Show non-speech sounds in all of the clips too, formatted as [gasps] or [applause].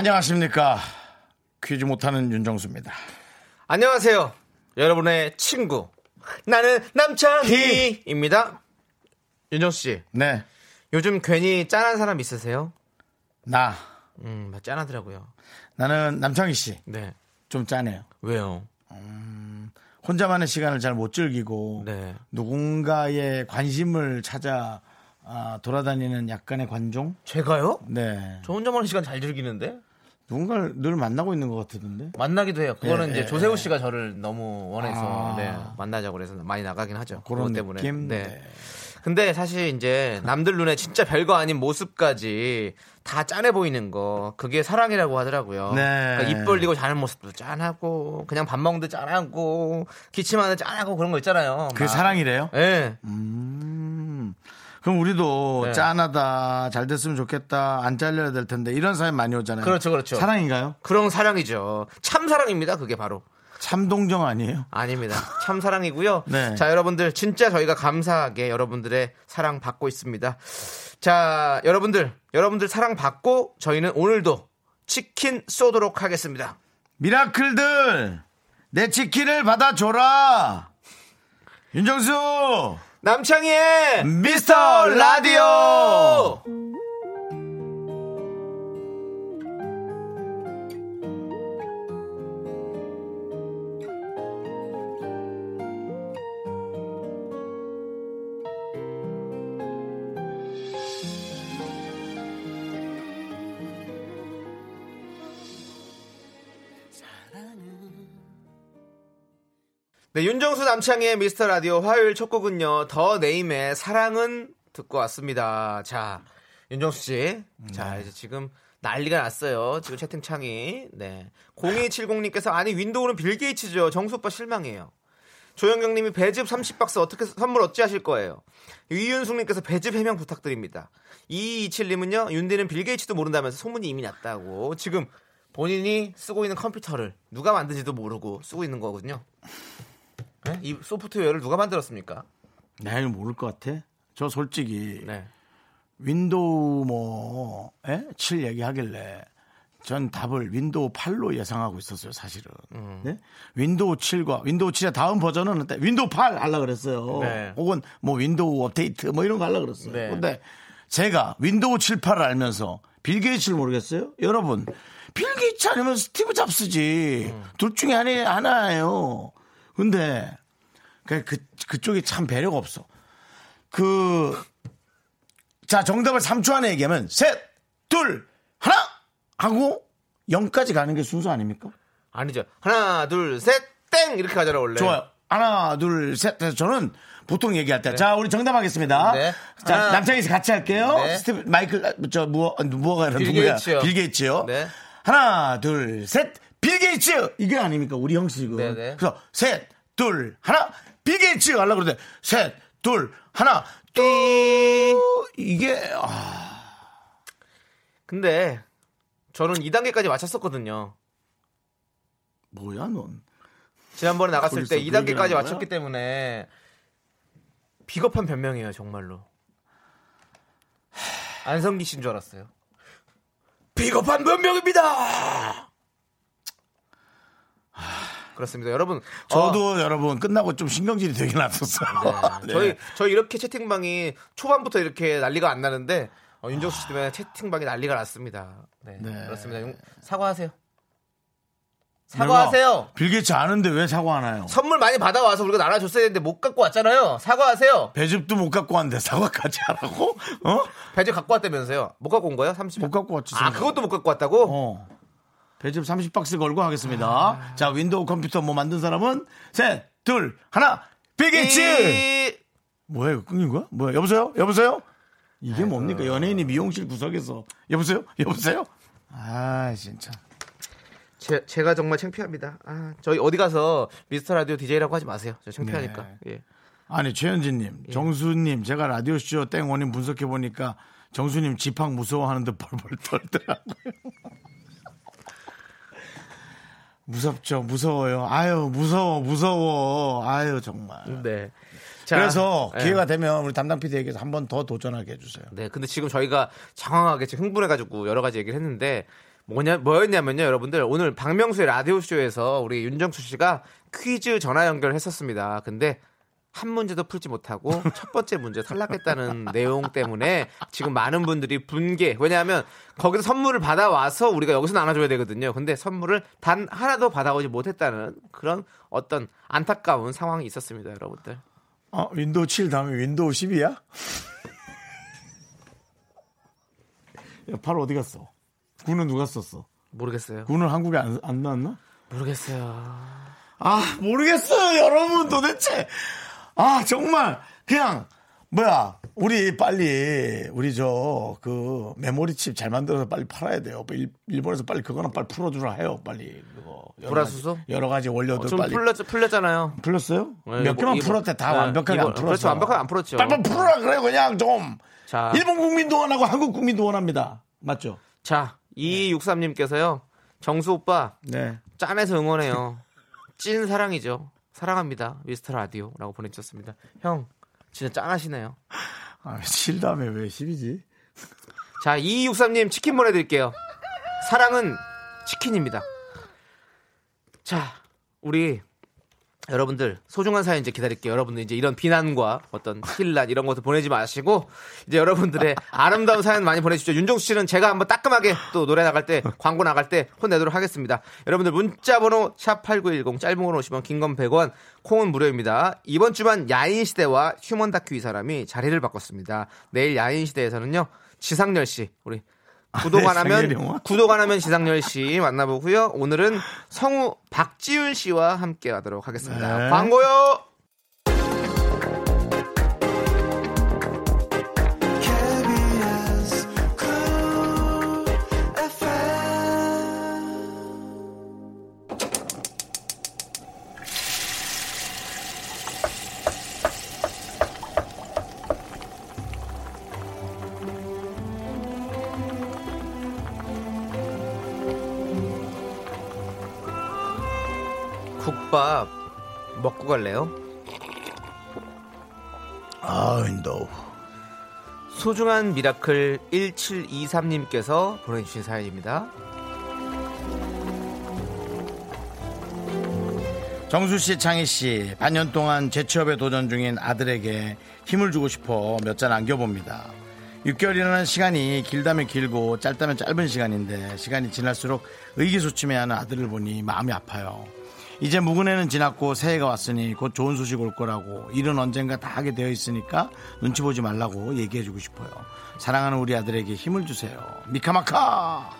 안녕하십니까. 퀴즈 못하는 윤정수입니다. 안녕하세요. 여러분의 친구. 나는 남창희입니다. 윤정수 씨, 네. 요즘 괜히 짠한 사람 있으세요? 나. 음, 짠하더라고요. 나는 남창희 씨. 네. 좀 짠해요. 왜요? 혼자만의 시간을 잘 못 즐기고 네. 누군가의 관심을 찾아 아, 돌아다니는 약간의 관종? 제가요? 네. 저 혼자만의 시간 잘 즐기는데? 누군가를 늘 만나고 있는 것 같던데. 만나기도 해요. 그거는 예, 이제 예, 조세호 예. 씨가 저를 너무 원해서 아. 네, 만나자고 그래서 많이 나가긴 하죠. 그런 때문에. 느낌? 네. 네. 근데 사실 이제 남들 눈에 진짜 별거 아닌 모습까지 다 짠해 보이는 거 그게 사랑이라고 하더라고요. 네. 그러니까 입 벌리고 자는 모습도 짠하고 그냥 밥 먹는 데 짠하고 기침하는 데 짠하고 그런 거 있잖아요. 그게 막. 사랑이래요? 예. 음. 그럼 우리도 네. 짠하다, 잘 됐으면 좋겠다, 안 잘려야 될 텐데 이런 사연 많이 오잖아요. 그렇죠, 그렇죠. 사랑인가요? 그런 사랑이죠. 참 사랑입니다. 그게 바로. 참동정 아니에요? 아닙니다. 참 사랑이고요. [laughs] 네. 자, 여러분들 진짜 저희가 감사하게 여러분들의 사랑 받고 있습니다. 자, 여러분들, 여러분들 사랑 받고 저희는 오늘도 치킨 쏘도록 하겠습니다. 미라클들 내 치킨을 받아줘라. 윤정수 남창희의 미스터 라디오. 네, 윤정수 남창희의 미스터 라디오 화요일 첫 곡은요, 더 네임의 사랑은 듣고 왔습니다. 자, 윤정수 씨. 자, 이제 지금 난리가 났어요. 지금 채팅창이. 네. 0270님께서 아니, 윈도우는 빌 게이츠죠. 정수 오빠 실망이에요. 조영경 님이 배즙 30박스 어떻게 선물 어찌 하실 거예요? 이윤숙 님께서 배즙 해명 부탁드립니다. 2227 님은요, 윤디는 빌 게이츠도 모른다면서 소문이 이미 났다고. 지금 본인이 쓰고 있는 컴퓨터를 누가 만든지도 모르고 쓰고 있는 거거든요. 네? 이 소프트웨어를 누가 만들었습니까? 내가 이거 모를 것 같아. 저 솔직히 네. 윈도우 뭐, 에? 7 얘기하길래 전 답을 윈도우 8로 예상하고 있었어요, 사실은. 음. 네? 윈도우 7과 윈도우 7의 다음 버전은? 윈도우 8 하려 그랬어요. 네. 혹은 뭐 윈도우 업데이트 뭐 이런 거 하려 그랬어요. 네. 근데 제가 윈도우 7, 8을 알면서 빌 게이츠를 모르겠어요? 여러분, 빌 게이츠 아니면 스티브 잡스지. 음. 둘 중에 하나, 하나예요. 근데 그, 그, 그쪽이 참 배려가 없어. 그, 자, 정답을 3초 안에 얘기하면, 셋, 둘, 하나! 하고, 0까지 가는 게 순서 아닙니까? 아니죠. 하나, 둘, 셋, 땡! 이렇게 하잖아, 원래. 좋아요. 하나, 둘, 셋. 해서 저는 보통 얘기할 때. 자, 우리 정답 하겠습니다. 네. 자, 하나. 남창희 씨 같이 할게요. 네. 스티브, 마이클, 저, 무어, 무어가 아니라 빌 누구야? 게이츠요. 빌 게이츠요. 네. 하나, 둘, 셋. 빌 게이츠! 이게 아닙니까? 우리 형식은. 네, 네. 그래서 셋, 둘, 하나. 빌 게이츠! 하려고 그러는데, 셋, 둘, 하나, 뚜! 이게, 아, 근데 저는 2단계까지 맞췄었거든요. 뭐야, 넌. 지난번에 나갔을 때그 얘기를 2단계까지 하는 거야? 맞췄기 때문에 비겁한 변명이에요, 정말로. 안성기 씨인 줄 알았어요. 비겁한 변명입니다! 그렇습니다. 여러분. 저도 여러분 끝나고 좀 신경질이 되게 났었어요. 어, [laughs] 네. 저희 저희 이렇게 채팅방이 초반부터 이렇게 난리가 안 나는데 어, 윤정수 씨 때문에 채팅방이 난리가 났습니다. 네, 네. 그렇습니다. 용- 사과하세요. 사과하세요. 내가 빌게이츠 아는데 왜 사과하나요? 선물 많이 받아와서 우리가 나눠줬어야 되는데 못 갖고 왔잖아요. 사과하세요. 배즙도 못 갖고 왔는데 사과까지 하라고? 어? 배즙 갖고 왔다면서요. 못 갖고 온 거예요? 30. 못 갖고 왔지. 아, 그것도 못 갖고 왔다고? 어. 배즙 30박스 걸고 하겠습니다. 아. 자, 윈도우 컴퓨터 뭐 만든 사람은 셋, 둘, 하나. 뭐야, 이거 끊긴 거야? 뭐야, 여보세요? 여보세요? 이게 뭡니까? 연예인이 미용실 구석에서. 여보세요? 여보세요? 아, 진짜. 제, 제가 정말 창피합니다. 아, 저희 어디 가서 미스터 라디오 DJ라고 하지 마세요. 저 창피하니까. 네. 예. 아니 최현진님, 예. 정수님, 제가 라디오 쇼 땡 원인 분석해 보니까 정수님 집합 무서워하는데 벌벌 떨더라고요. [laughs] 무섭죠, 무서워요. 아유, 무서워, 무서워. 아유, 정말. 네. 자, 그래서 예. 기회가 되면 우리 담당 PD에게서 한 번 더 도전하게 해주세요. 네, 근데 지금 저희가 장황하게 지금 흥분해가지고 여러 가지 얘기를 했는데 뭐냐 뭐였냐면요, 여러분들 오늘 박명수의 라디오 쇼에서 우리 윤정수 씨가 퀴즈 전화 연결했었습니다. 근데 한 문제도 풀지 못하고 첫 번째 문제 탈락했다는 [laughs] 내용 때문에 지금 많은 분들이 분개. 왜냐하면 거기서 선물을 받아와서 우리가 여기서 나눠줘야 되거든요. 근데 선물을 단 하나도 받아오지 못했다는 그런 어떤 안타까운 상황이 있었습니다, 여러분들. 어, 윈도우 7 다음에 윈도우 10이야? [laughs] 야, 8 어디 갔어? 9는 누가 썼어? 모르겠어요. 9는 한국에 안, 안 나왔나? 모르겠어요. 아, 모르겠어요, 여러분, 도대체. 아, 정말, 그냥, 뭐야, 우리 빨리, 우리 저, 그, 메모리칩 잘 만들어서 빨리 팔아야 돼요. 일, 일본에서 빨리 그거는 빨리 풀어주라 해요, 빨리. 그거. 여러 불화수소? 가지- 여러 가지 원료들 좀 빨리. 풀렸, 풀렸잖아요. 풀렸어요? 네, 몇 개만 이거- 풀었대. 다 네, 완벽하게 이거- 안 풀었어. 그렇죠. 완벽하게 안 풀었죠. 빨리 풀어라 그래요, 그냥 좀. 자, 일본 국민도 원하고 한국 국민도 원합니다. 맞죠? 자, 2263님께서요. 정수 오빠, 네. 짠해서 응원해요. 찐 사랑이죠. 사랑합니다. 미스터 라디오라고 보내주셨습니다. 형, 진짜 짠하시네요. 아, 7 다음에 왜 10이지? 자, 2263님 치킨 보내드릴게요. 사랑은 치킨입니다. 자, 우리 여러분들 소중한 사연 이제 기다릴게요. 여러분들 이제 이런 비난과 어떤 힐난 이런 것도 보내지 마시고 이제 여러분들의 [laughs] 아름다운 사연 많이 보내주십시오. 윤정수 씨는 제가 한번 따끔하게 또 노래 나갈 때 광고 나갈 때 혼내도록 하겠습니다. 여러분들 문자번호 샵 #8910 짧은 건 50원, 긴 건 100원, 콩은 무료입니다. 이번 주만 야인 시대와 휴먼 다큐 이 사람이 자리를 바꿨습니다. 내일 야인 시대에서는요 지상렬 씨 우리 구독 안 지상렬 하면? 구독 안 하면 지상렬 씨 만나보고요. 오늘은 성우 박지윤 씨와 함께 하도록 하겠습니다. 네. 광고요. 국밥 먹고 갈래요? 아, 윈도우. 소중한 미라클 1723님께서 보내주신 사연입니다. 정수 씨, 창희 씨, 반년 동안 재취업에 도전 중인 아들에게 힘을 주고 싶어 몇 잔 안겨봅니다. 6개월이라는 시간이 길다면 길고 짧다면 짧은 시간인데 시간이 지날수록 의기소침해하는 아들을 보니 마음이 아파요. 이제 묵은 해는 지났고 새해가 왔으니 곧 좋은 소식 올 거라고 일은 언젠가 다 하게 되어 있으니까 눈치 보지 말라고 얘기해 주고 싶어요. 사랑하는 우리 아들에게 힘을 주세요. 미카마카!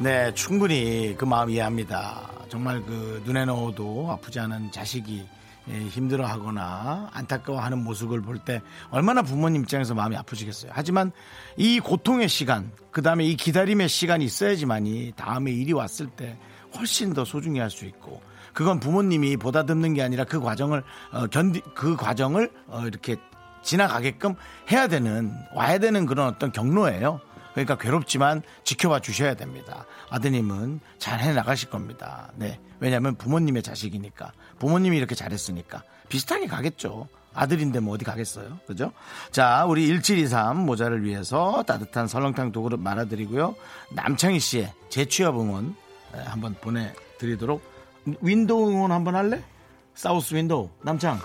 네, 충분히 그 마음 이해합니다. 정말 그 눈에 넣어도 아프지 않은 자식이 예, 힘들어하거나 안타까워하는 모습을 볼 때 얼마나 부모님 입장에서 마음이 아프시겠어요. 하지만 이 고통의 시간, 그 다음에 이 기다림의 시간이 있어야지만이 다음에 일이 왔을 때 훨씬 더 소중히 할 수 있고 그건 부모님이 보다듬는 게 아니라 그 과정을 어, 견디 그 과정을 어, 이렇게 지나가게끔 해야 되는 와야 되는 그런 어떤 경로예요. 그러니까 괴롭지만 지켜봐 주셔야 됩니다. 아드님은 잘 해 나가실 겁니다. 네. 왜냐하면 부모님의 자식이니까 부모님이 이렇게 잘했으니까 비슷하게 가겠죠. 아들인데 뭐 어디 가겠어요. 그죠? 자, 우리 1723 모자를 위해서 따뜻한 설렁탕 두 그릇 말아드리고요. 남창희 씨의 재취업 응원 네, 한번 보내드리도록 윈도우 응원 한번 할래? south window 남창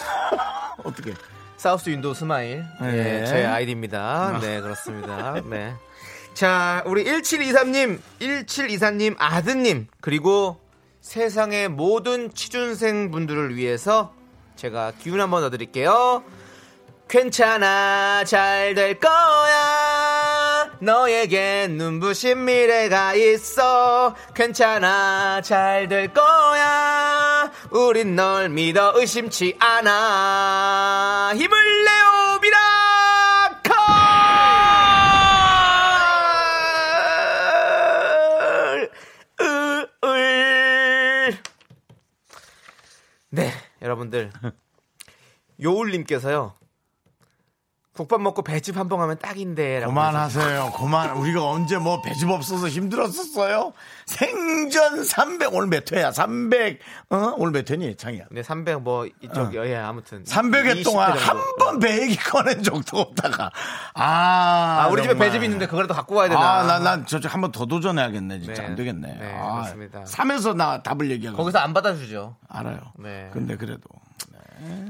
[laughs] 어떻게? south window smile. 네. 네, 제 아이디입니다. 네, 그렇습니다. 네. 자, 우리 1723님, 1724님 아드님, 그리고 세상의 모든 취준생 분들을 위해서 제가 기운 한번 넣어드릴게요. 괜찮아, 잘 될 거야. 너에게 눈부신 미래가 있어. 괜찮아, 잘 될 거야. 우린 널 믿어 의심치 않아 힘을 내요 미라클 으, 을. 네 여러분들 요울님께서요 국밥 먹고 배즙 한 번 하면 딱인데 라고 그만하세요. 그만. 우리가 언제 뭐 배집 없어서 힘들었었어요? 생전 300, 오늘 몇 회야? 300, 어? 오늘 몇 회니? 장이야. 네, 300 뭐 이쪽 예 아무튼 300회 20회 동안. 한 번 배 얘기 꺼낸 적도 없다가. 아. 아 우리 집에 정말. 배즙이 있는데 그거라도 갖고 와야 되나 아, 난, 난 저쪽 한 번 더 도전해야겠네. 진짜 네. 안 되겠네. 네, 아, 맞습니다. 3에서 나 답을 얘기하고. 거기서 안 받아주죠 알아요. 네. 근데 그래도.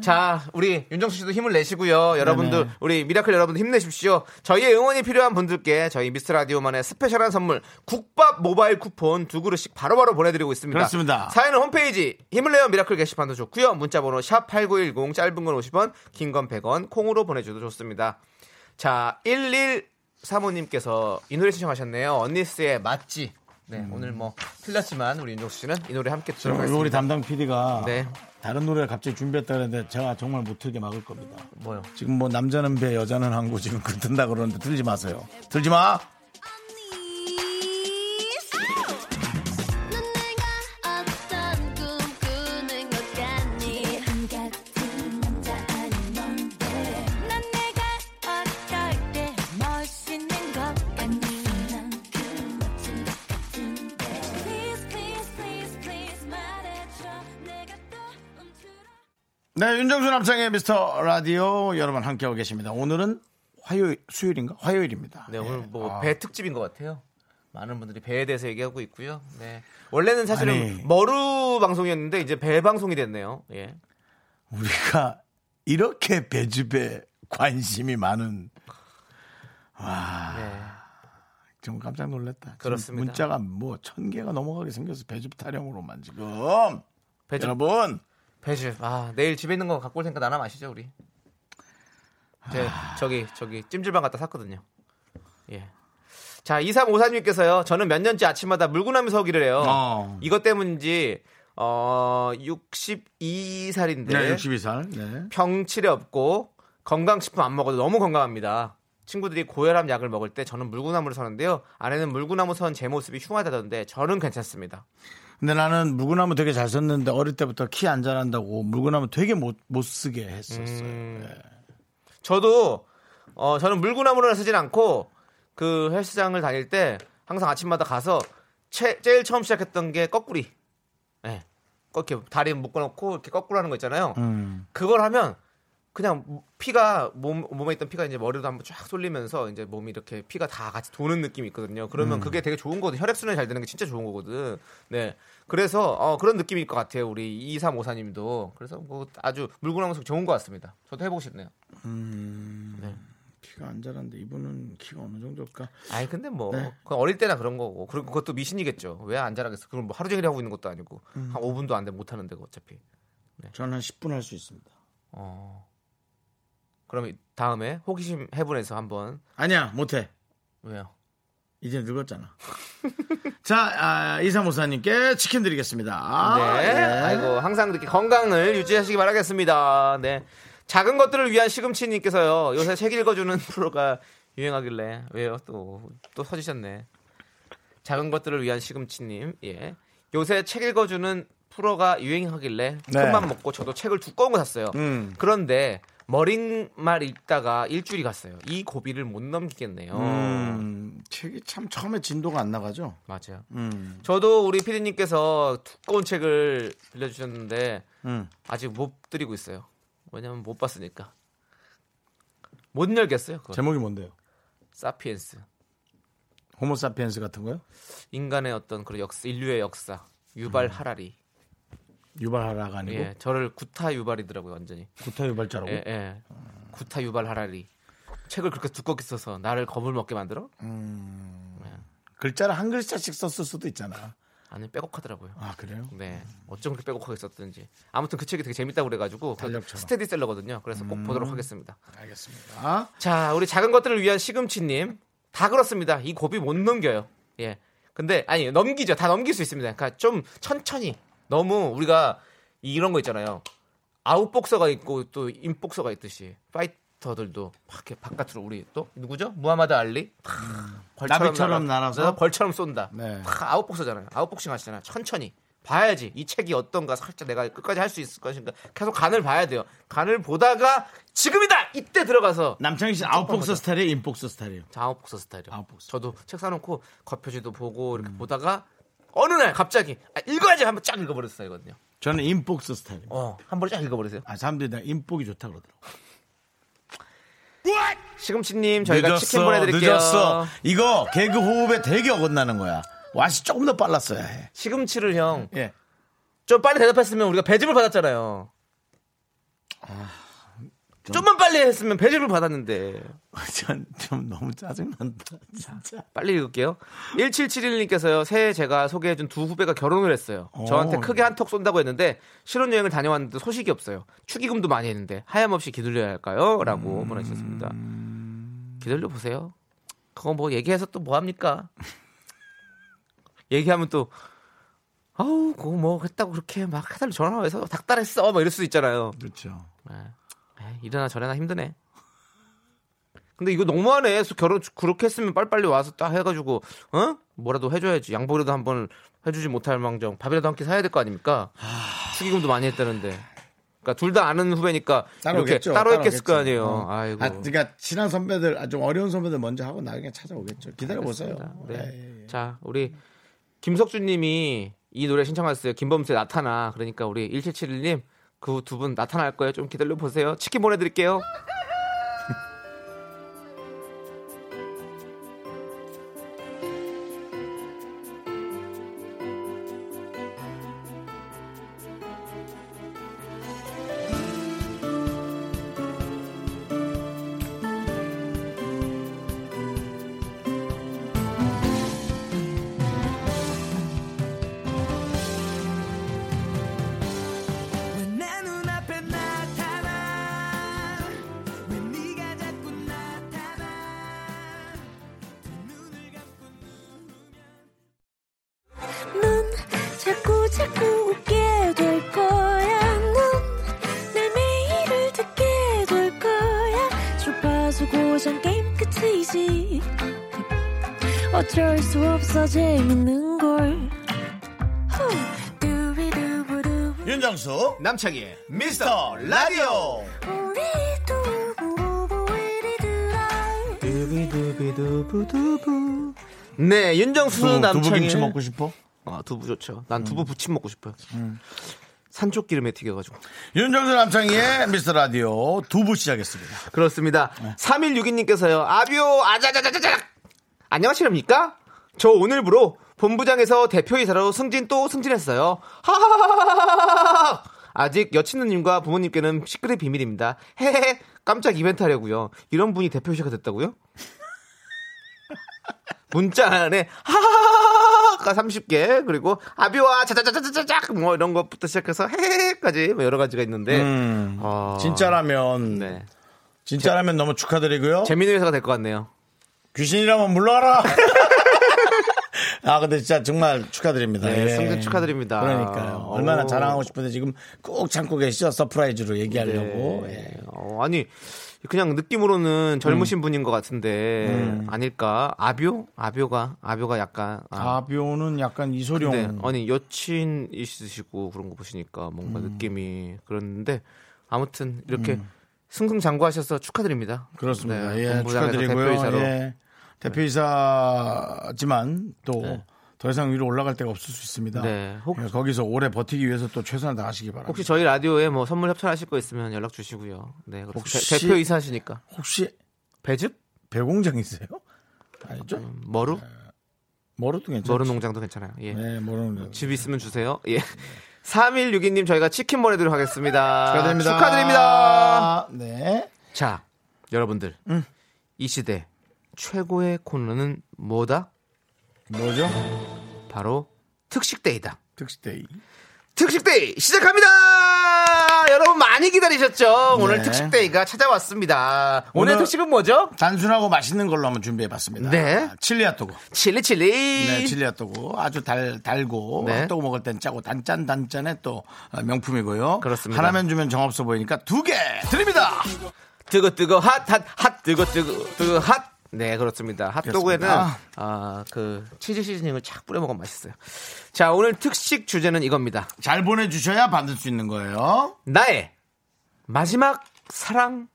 자, 우리 윤정수 씨도 힘을 내시고요. 여러분들, 네네. 우리 미라클 여러분들 힘내십시오. 저희의 응원이 필요한 분들께 저희 미스터 라디오만의 스페셜한 선물 국밥 모바일 쿠폰 두 그릇씩 바로 바로 보내드리고 있습니다. 그렇습니다. 사연은 홈페이지 힘을 내요 미라클 게시판도 좋고요. 문자번호 샵 #8910 짧은 건 50원, 긴 건 100원 콩으로 보내줘도 좋습니다. 자, 11 사모님께서 이 노래 신청하셨네요. 언니스의 맞지. 네, 오늘 뭐 틀렸지만 우리 윤정수 씨는 이 노래 함께 그리고 우리. 담당 PD가 네. 다른 노래 갑자기 준비했다 그랬는데 제가 정말 못 틀게 막을 겁니다. 뭐요? 지금 뭐 남자는 배 여자는 항구 지금 [laughs] 그 든다 그러는데 틀지 마세요. 틀지 마. 네, 윤정수 남창의 미스터 라디오 여러분 함께하고 계십니다. 오늘은 화요일, 수요일인가? 화요일입니다. 네, 오늘 뭐 아. 배 특집인 것 같아요. 많은 분들이 배에 대해서 얘기하고 있고요. 네. 원래는 사실은 아니. 머루 방송이었는데 이제 배 방송이 됐네요. 예. 우리가 이렇게 배즙에 관심이 많은 네. 좀 깜짝 놀랐다. 지금 그렇습니다. 문자가 뭐 천 개가 넘어가게 생겨서 배즙 타령으로만 지금. 배즙. 여러분 배즙. 아, 내일 집에 있는 거 갖고 올 테니까 나눠 마시죠, 우리. 제 저기 저기 찜질방 갔다 샀거든요. 예. 자, 2354님께서요. 저는 몇 년째 아침마다 물구나무 서기를 해요. 어. 이것 때문인지 어 62살인데 네, 62살. 네. 병치레 없고 건강식품 안 먹어도 너무 건강합니다. 친구들이 고혈압 약을 먹을 때 저는 물구나무를 서는데요. 아내는 물구나무 선 제 모습이 흉하다던데 저는 괜찮습니다. 근데 나는 물구나무 되게 잘 썼는데 어릴 때부터 키 안 자란다고 물구나무 되게 못, 못 쓰게 했었어요. 음. 네. 저도 어 저는 물구나무를 쓰진 않고 그 헬스장을 다닐 때 항상 아침마다 가서 채- 제일 처음 시작했던 게 거꾸리. 예. 이렇게 다리 묶어놓고 이렇게 거꾸로 하는 거 있잖아요. 음. 그걸 하면 그냥 피가 몸, 몸에 있던 피가 이제 머리로 한번 쫙 쏠리면서 이제 몸이 이렇게 피가 다 같이 도는 느낌이 있거든요. 그러면 음. 그게 되게 좋은 거거든. 혈액 순환이 잘 되는 게 진짜 좋은 거거든. 네. 그래서 어, 그런 느낌일 것 같아요. 우리 2354님도. 그래서 뭐 아주 물구나무 속 좋은 것 같습니다. 저도 해보고 싶네요. 네. 키가 안 자란데 이분은 키가 어느 정도일까? 아니 근데 뭐 네. 그건 어릴 때나 그런 거고 그리고 그것도 미신이겠죠. 왜 안 자라겠어? 그럼 뭐 하루 종일 하고 있는 것도 아니고 음. 한 5분도 안 되면 못 하는데 어차피. 저는 한 10분 할 수 있습니다. 어. 그러면 다음에 호기심 해본에서 한번 아니야, 못해. 왜요? 이제 늙었잖아. [laughs] 자, 아, 이사모사님께 치킨 드리겠습니다. 네. 예. 아이고 항상 이렇게 건강을 유지하시기 바라겠습니다. 네. 작은 것들을 위한 시금치님께서요. 요새 책 읽어주는 [laughs] 프로가 유행하길래 왜요? 또 또 서지셨네. 작은 것들을 위한 시금치님. 예. 요새 책 읽어주는 프로가 유행하길래 네. 큰맘 먹고 저도 책을 두꺼운 거 샀어요. 음. 그런데 머릿말 읽다가 일주일이 갔어요. 이 고비를 못 넘기겠네요. 음, 책이 참 처음에 진도가 안 나가죠? 맞아요. 음, 저도 우리 피디님께서 두꺼운 책을 빌려주셨는데 음. 아직 못 드리고 있어요. 왜냐면 못 봤으니까. 못 열겠어요. 그거. 제목이 뭔데요? 사피엔스. 호모사피엔스 같은 거요? 인간의 어떤 그런 역사, 인류의 역사. 유발 하라리. 유발하라가 아니고 예, 저를 구타 유발이더라고요, 완전히. 구타 유발자라고? 예, 예. 구타 유발 하라리. 책을 그렇게 두껍게 써서 나를 겁을 먹게 만들어? 글자를 한 글자씩 썼을 수도 있잖아. 아니 빼곡하더라고요. 아 그래요? 네, 어쩜 그렇게 빼곡하게 썼든지. 아무튼 그 책이 되게 재밌다고 그래가지고 그. 스테디셀러거든요. 그래서 꼭 보도록 하겠습니다. 알겠습니다. 자, 우리 작은 것들을 위한 시금치님 다 그렇습니다. 이 고비 못 넘겨요. 예. 근데 아니 넘기죠. 다 넘길 수 있습니다. 그러니까 좀 천천히 너무 우리가 이런 거 있잖아요. 아웃복서가 있고 또 인복서가 있듯이 파이터들도 막 이렇게 바깥으로 우리 또 누구죠? 무하마드 알리 탁 벌처럼 날아서? 벌처럼 쏜다. 네. 다 아웃복서잖아요. 아웃복싱 하시잖아요. 천천히 봐야지 이 책이 어떤가 살짝 내가 끝까지 할 수 있을 것인가 계속 간을 봐야 돼요. 간을 보다가 지금이다 이때 들어가서 남창희 씨 아웃복서 스타일이에요? 인복서 스타일이에요? 자, 아웃복서 스타일이요. 아웃복서. 저도 책 사놓고 겉표지도 보고 이렇게 보다가 어느 날 갑자기 아, 읽어야지 한번 쫙 읽어버렸어요 이거든요. 저는 인복서 스타일이에요. 어, 한 번에 쫙 읽어버리세요. 아, 사람들이 나 인복이 좋다 그러더라고. 시금치님 저희가 치킨 보내드릴게요. 늦었어. 이거 개그 호흡에 되게 어긋나는 거야. 왓이 조금 더 빨랐어야 해. 시금치를 형좀 예. 빨리 대답했으면 우리가 배즙을 받았잖아요. 아, 좀만 빨리 했으면 배즙을 받았는데 [laughs] 전, 좀 너무 짜증난다. 진짜. 빨리 읽을게요. 1771님께서요 새해 제가 소개해준 두 후배가 결혼을 했어요. 저한테 오. 크게 한턱 쏜다고 했는데 신혼여행을 다녀왔는데 소식이 없어요. 축의금도 많이 했는데 하염없이 기다려야 할까요? 라고 보내주셨습니다. 기다려 보세요. 그거 뭐 얘기해서 또 뭐 합니까? [laughs] 얘기하면 또 아우 그거 뭐 했다고 그렇게 막 해달라 전화해서 닥달했어 막 이럴 수도 있잖아요. 그렇죠. 에 이, 이래나 저래나 힘드네. 근데 이거 너무하네. 수- 결혼 그렇게 했으면 빨리빨리 와서 딱 해가지고 어 뭐라도 해줘야지. 양보라도 한번 해주지 못할 망정 밥이라도 한 끼 사야 될 거 아닙니까? 축의금도 많이 했다는데. 그러니까 둘 다 아는 후배니까 따로 이렇게 오겠죠. 따로 했겠을 거. 아니에요. 어. 아이고. 아, 그러니까 친한 선배들, 아, 좀 어려운 선배들 먼저 하고 나중에 찾아오겠죠. 기다려 보세요. 네. 예, 예. 자, 우리 김석준님이 이 노래 신청하셨어요. 김범수의 나타나. 그러니까 우리 1771님 그 두 분 나타날 거예요. 좀 기다려 보세요. 치킨 보내드릴게요. 윤정수, 남창희의 미스터 라디오. 네, 윤정수 두부, 남창희 두부 김치 먹고 싶어? 아, 두부 좋죠. 난 두부 부침 먹고 싶어요. 산쪽 기름에 튀겨가지고. 윤정수 남창희의 미스터 라디오 두부 시작했습니다. 그렇습니다. 3162님께서요. 아뷰 아자자자자자. 안녕하십니까? 저 오늘부로 본부장에서 대표이사로 승진 또 승진했어요. 하하하하하하. 아직 여친 누님과 부모님께는 시크릿 비밀입니다. 헤헤. 깜짝 이벤트 하려고요. 이런 분이 대표이사가 됐다고요? 문자 안에 하하하하가 30개 그리고 아비와 자자자자자작 뭐 이런 것부터 시작해서 헤헤까지 뭐 여러 가지가 있는데 어, 진짜라면, 네. 진짜라면 너무 축하드리고요. 재미있는 회사가 될 것 같네요. 귀신이라면 물러가라. [laughs] 아, 근데 진짜 정말 축하드립니다. 네, 예. 승진 축하드립니다. 그러니까요. 어. 얼마나 자랑하고 싶은데 지금 꾹 참고 계시죠? surprise로 얘기하려고. 네. 예. 어, 아니 그냥 느낌으로는 젊으신 분인 것 같은데 아닐까? 아비오? 아비오가 아비오가 약간 아, 아비오는 약간 이소룡. 네. 아니 여친 있으시고 그런 거 보시니까 뭔가 느낌이 그런데 아무튼 이렇게 승승장구하셔서 축하드립니다. 그렇습니다. 네, 예, 축하드리고요. 대표이사로. 예. 대표이사지만 또더 이상 위로 올라갈 데가 없을 수 있습니다. 네. 혹- 예, 거기서 오래 버티기 위해서 또 최선을 다하시기 바랍니다. 혹시 저희 라디오에 뭐 선물 협찬하실 거 있으면 연락 주시고요. 네. 혹시- 대, 대표이사시니까 혹시 배즙? 배공장이세요? 아니죠? 음, 머루? 머루도 괜찮죠. 머루 농장도 괜찮아요. 예. 네, 머루. 집 있으면 주세요. 예. 3162님 저희가 치킨 보내드리도록 하겠습니다. 축하드립니다. 축하드립니다. 네. 자, 여러분들. 이 시대 최고의 코너는 뭐다? 뭐죠? 바로 특식데이다. 특식데이. 특식데이 시작합니다! 여러분 많이 기다리셨죠? 오늘 네. 특식데이가 찾아왔습니다. 오늘, 오늘- 특식은 뭐죠? 단순하고 맛있는 걸로 한번 준비해봤습니다. 네. 칠리 핫도그. 칠리 칠리. 네, 칠리 핫도그. 아주 달, 달고, 네. 핫도그 먹을 땐 짜고, 단짠, 단짠의 또 어, 명품이고요. 그렇습니다. 하나면 주면 정없어 보이니까 두 개 드립니다! 뜨거 뜨거 핫 핫 핫 뜨거 뜨거 뜨거 핫. 네 그렇습니다. 핫도그에는 그렇습니다. 아 그 치즈 시즈닝을 착 뿌려 먹으면 맛있어요. 자 오늘 특식 주제는 이겁니다. 잘 보내 주셔야 받을 수 있는 거예요. 나의 마지막 사랑.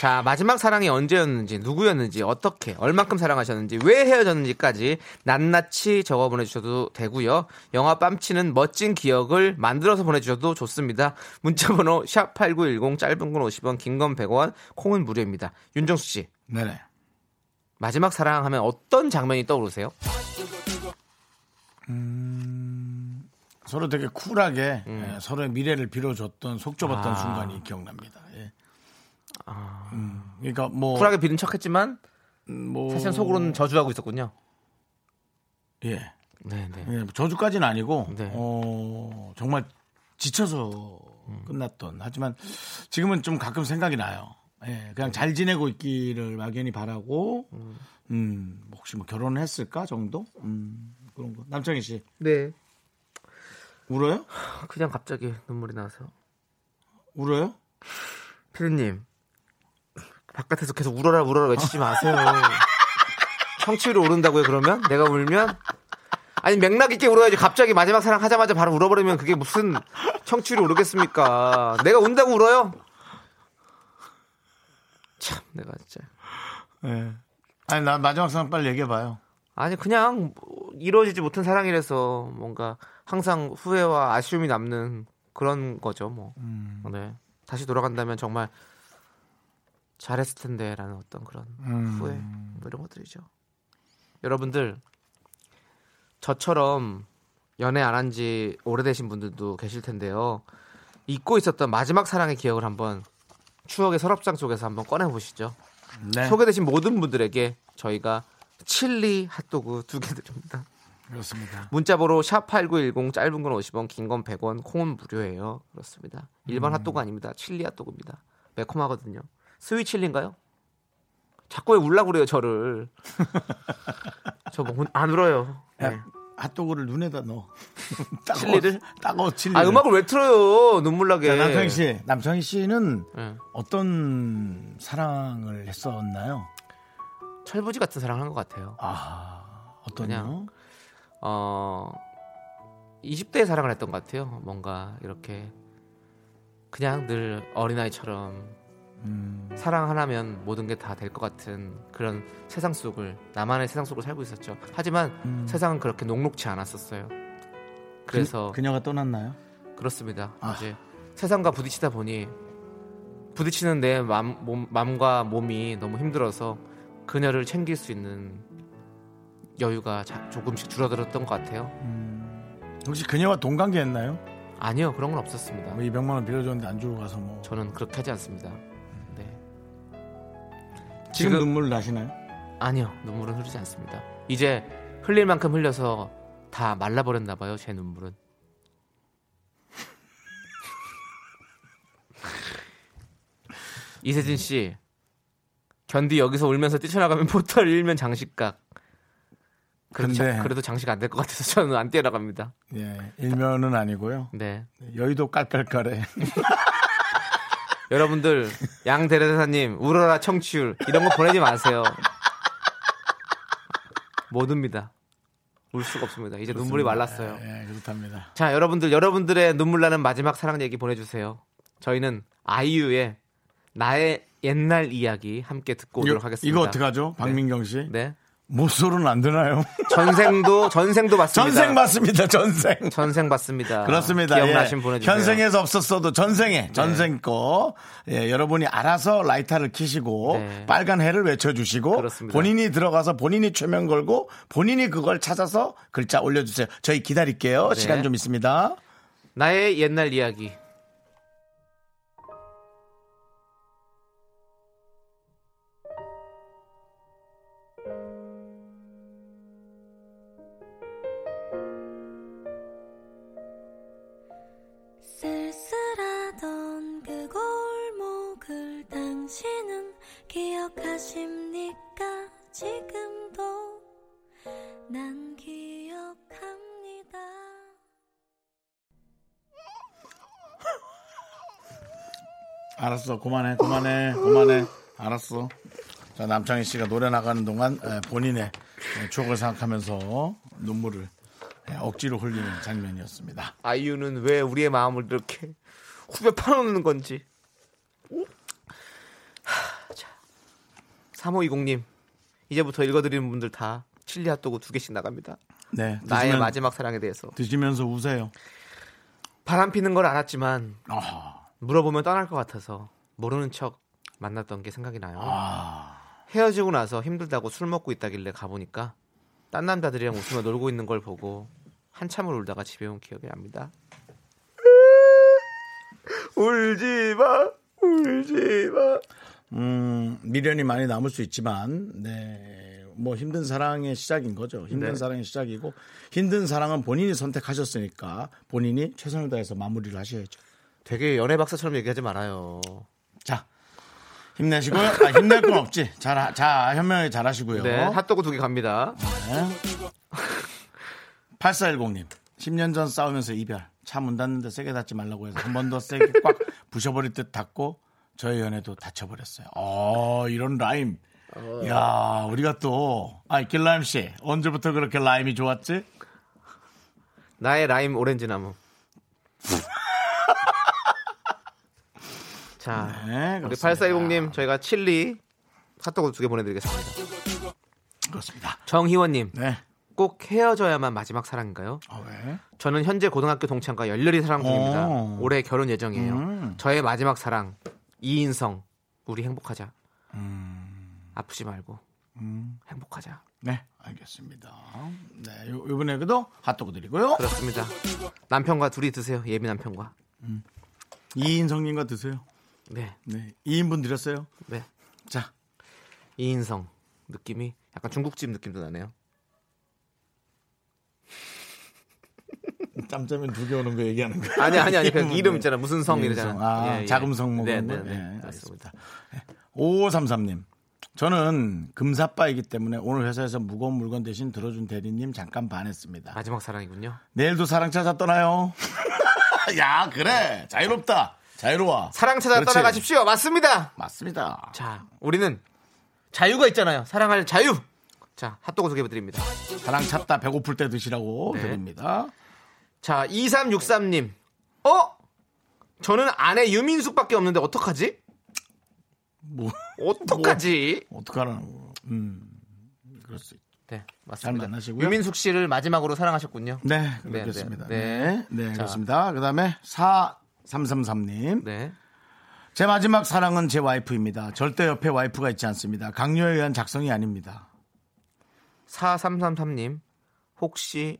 자, 마지막 사랑이 언제였는지, 누구였는지, 어떻게, 얼만큼 사랑하셨는지, 왜 헤어졌는지까지 낱낱이 적어 보내주셔도 되고요. 영화 빰치는 멋진 기억을 만들어서 보내주셔도 좋습니다. 문자번호 샵8910 짧은 건 50원, 긴 건 100원, 콩은 무료입니다. 윤정수 씨, 네네. 마지막 사랑하면 어떤 장면이 떠오르세요? 서로 되게 쿨하게 음. 예, 서로의 미래를 빌어줬던 속 좁았던 아. 순간이 기억납니다. 예. 음, 그러니까 뭐, 쿨하게 비는 척 했지만, 뭐 사실 속으로는 저주하고 있었군요. 예. 네네. 예, 저주까지는 아니고 네. 어, 정말 지쳐서 끝났던 하지만 지금은 좀 가끔 생각이 나요. 예, 그냥 잘 지내고 있기를 막연히 바라고 음, 혹시 뭐 결혼을 했을까 정도 음, 그런 거. 남창희 씨 네. 울어요? 그냥 갑자기 눈물이 나서. 울어요? 피디님 바깥에서 계속 울어라 울어라 외치지 마세요 [laughs] 청취율이 오른다고요 그러면? 내가 울면? 아니 맥락 있게 울어야지 갑자기 마지막 사랑 하자마자 바로 울어버리면 그게 무슨 청취율이 오르겠습니까 내가 운다고 울어요? 참 내가 진짜 예. 아니 나 마지막 상황 빨리 얘기해 봐요. 아니 그냥 뭐 이루어지지 못한 사랑이라서 뭔가 항상 후회와 아쉬움이 남는 그런 거죠 뭐 네. 다시 돌아간다면 정말 잘했을 텐데라는 어떤 그런 후회 뭐 이런 것들이죠 여러분들 저처럼 연애 안 한 지 오래되신 분들도 계실 텐데요 잊고 있었던 마지막 사랑의 기억을 한번 추억의 서랍장 속에서 한번 꺼내 보시죠 네. 소개되신 모든 분들에게 저희가 칠리 핫도그 두 개 드립니다. 그렇습니다. 문자번호 샵8910 짧은 건 50원, 긴 건 100원, 콩은 무료예요. 그렇습니다. 일반 핫도그 아닙니다. 칠리 핫도그입니다. 매콤하거든요. 스위 칠리인가요? 자꾸 왜 울라 그래요, 저를. [laughs] 저뭐안 울어요. 네. 야, 핫도그를 눈에다 넣어. [laughs] 칠리를? 따가워 칠리. 아, 음악을 왜 틀어요? 눈물 나게. 남창희 씨, 남창희 씨는 네. 어떤 사랑을 했었나요? 철부지 같은 사랑을 한 것 같아요. 아, 어떤요? 어 20대의 사랑을 했던 것 같아요. 뭔가 이렇게 그냥 늘 어린아이처럼 음, 사랑 하나면 모든 게 다 될 것 같은 그런 세상 속을 나만의 세상 속을 살고 있었죠. 하지만 음. 세상은 그렇게 녹록치 않았었어요. 그래서 그, 녀가 떠났나요? 그렇습니다. 아. 이제 세상과 부딪히다 보니 부딪히는 내 맘, 몸, 마음과 몸이 너무 힘들어서 그녀를 챙길 수 있는 여유가 자- 조금씩 줄어들었던 것 같아요. 혹시 그녀와 동관계했나요? 아니요, 그런 건 없었습니다. 뭐 200만 원 빌려줬는데 안 주고 가서 뭐 저는 그렇게 하지 않습니다. 네. 지금, 지금- 눈물 나시나요? 아니요, 눈물은 흐르지 않습니다. 이제 흘릴 만큼 흘려서 다 말라버렸나 봐요, 제 눈물은. [laughs] 이세진 씨, 견디 여기서 울면서 뛰쳐나가면 [laughs] 포털 일면 장식각. 자- 그래도 장식 안 될 것 같아서 저는 안 뛰어나갑니다. 예, 일면은 아니고요. 네. 여의도 깔깔깔해. [laughs] 여러분들, 양 대대사님, 울어라 청취율, 이런 거 보내지 마세요. 못 웁니다. 울 수가 없습니다. 이제 눈물이 말랐어요. 예, 그렇답니다. 자, 여러분들, 여러분들의 눈물 나는 마지막 사랑 얘기 보내주세요. 저희는 아이유의 나의 옛날 이야기 함께 듣고 오도록 하겠습니다. 이거 어떡하죠? 박민경 씨? 네. 모쏠은 안 되나요? 전생도, [laughs] 전생도 받습니다. 전생 받습니다. 전생. 전생 받습니다. 그렇습니다. 기억나신 예. 보내주세요. 현생에서 없었어도 전생에 전생 거 예, 여러분이 알아서 라이터를 켜시고 네. 빨간 해를 외쳐주시고 그렇습니다. 본인이 들어가서 본인이 최면 걸고 본인이 그걸 찾아서 글자 올려주세요. 저희 기다릴게요. 네. 시간 좀 있습니다. 나의 옛날 이야기. 알았어. 그만해. 그만해. 그만해. 알았어. 자, 남창희 씨가 노래 나가는 동안 에, 본인의 에, 추억을 생각하면서 눈물을 에, 억지로 흘리는 장면이었습니다. 아이유는 왜 우리의 마음을 이렇게 후벼 파놓는 건지. 하, 자. 3520님, 이제부터 읽어드리는 분들 다 칠리 핫도그 두 개씩 나갑니다. 네. 나의 드시면- 마지막 사랑에 대해서. 드시면서 우세요. 바람 피는 걸 알았지만 아, 물어보면 떠날 것 같아서 모르는 척 만났던 게 생각이 나요. 아, 헤어지고 나서 힘들다고 술 먹고 있다길래 가보니까 딴 남자들이랑 웃으며 놀고 있는 걸 보고 한참을 울다가 집에 온 기억이 납니다. [laughs] 울지 마, 울지 마. 음, 미련이 많이 남을 수 있지만, 네, 뭐 힘든 사랑의 시작인 거죠. 힘든 네. 사랑의 시작이고, 힘든 사랑은 본인이 선택하셨으니까 본인이 최선을 다해서 마무리를 하셔야죠. 되게 연애 박사처럼 얘기하지 말아요. 자, 힘내시고요. 아, 힘낼 건 없지. 잘, 자, 현명하게 잘 하시고요. 네, 핫도그 두 개 갑니다. 8410님. 10년 전 싸우면서 이별. 차 문 닫는데 세게 닫지 말라고 해서 한 번 더 세게 꽉 부셔버릴 듯 닫고 저의 연애도 닫혀버렸어요. 어, 이런 라임. 야 우리가 또, 아, 길라임 씨. 언제부터 그렇게 라임이 좋았지? 나의 라임 오렌지 나무. 자, 네, 우리 그렇습니다. 8410님 저희가 칠리 핫도그 두 개 보내드리겠습니다. 그렇습니다. 정희원님 네. 꼭 헤어져야만 마지막 사랑인가요? 아, 왜? 저는 현재 고등학교 동창과 열렬히 사랑 중입니다. 오. 올해 결혼 예정이에요. 음. 저의 마지막 사랑 이인성 우리 행복하자. 음. 아프지 말고 행복하자. 네, 알겠습니다. 네, 요, 이번에도 핫도그 드리고요. 그렇습니다. 남편과 둘이 드세요. 예비 남편과. 이인성님과 드세요. 네, 네, 2인분 드렸어요. 네. 자, 이인성 느낌이 약간 중국집 느낌도 나네요. [laughs] 짬짜면 두 개 오는 거 얘기하는 거예요. 아니 아니 아니 그 이름은 이름 네. 있잖아 무슨 성 이러잖아. 아, 예, 예. 자금성 먹은 네, 거. 네, 네, 네. 알겠습니다. 5533님. 저는 금사빠이기 때문에 오늘 회사에서 무거운 물건 대신 들어준 대리님 잠깐 반했습니다. 마지막 사랑이군요. 내일도 사랑 찾아 떠나요. [laughs] 야, 그래. 자유롭다. 자유로워. 사랑 찾아 그렇지. 떠나가십시오. 맞습니다. 맞습니다. 자, 우리는 자유가 있잖아요. 사랑할 자유. 자, 핫도그 두개 드립니다. 사랑 찾다 배고플 때 드시라고 네. 드립니다. 자, 2363님. 어? 저는 아내 유민숙밖에 없는데 어떡하지? 뭐, 어떡하지? 어떡하라고. 음, 그럴 수있 네, 맞습니다. 잘 만나시고요. 유민숙 씨를 마지막으로 사랑하셨군요. 네, 네. 네, 네, 네. 네, 자. 그렇습니다. 그 다음에 4333님. 네. 제 마지막 사랑은 제 와이프입니다. 절대 옆에 와이프가 있지 않습니다. 강요에 의한 작성이 아닙니다. 4333님. 혹시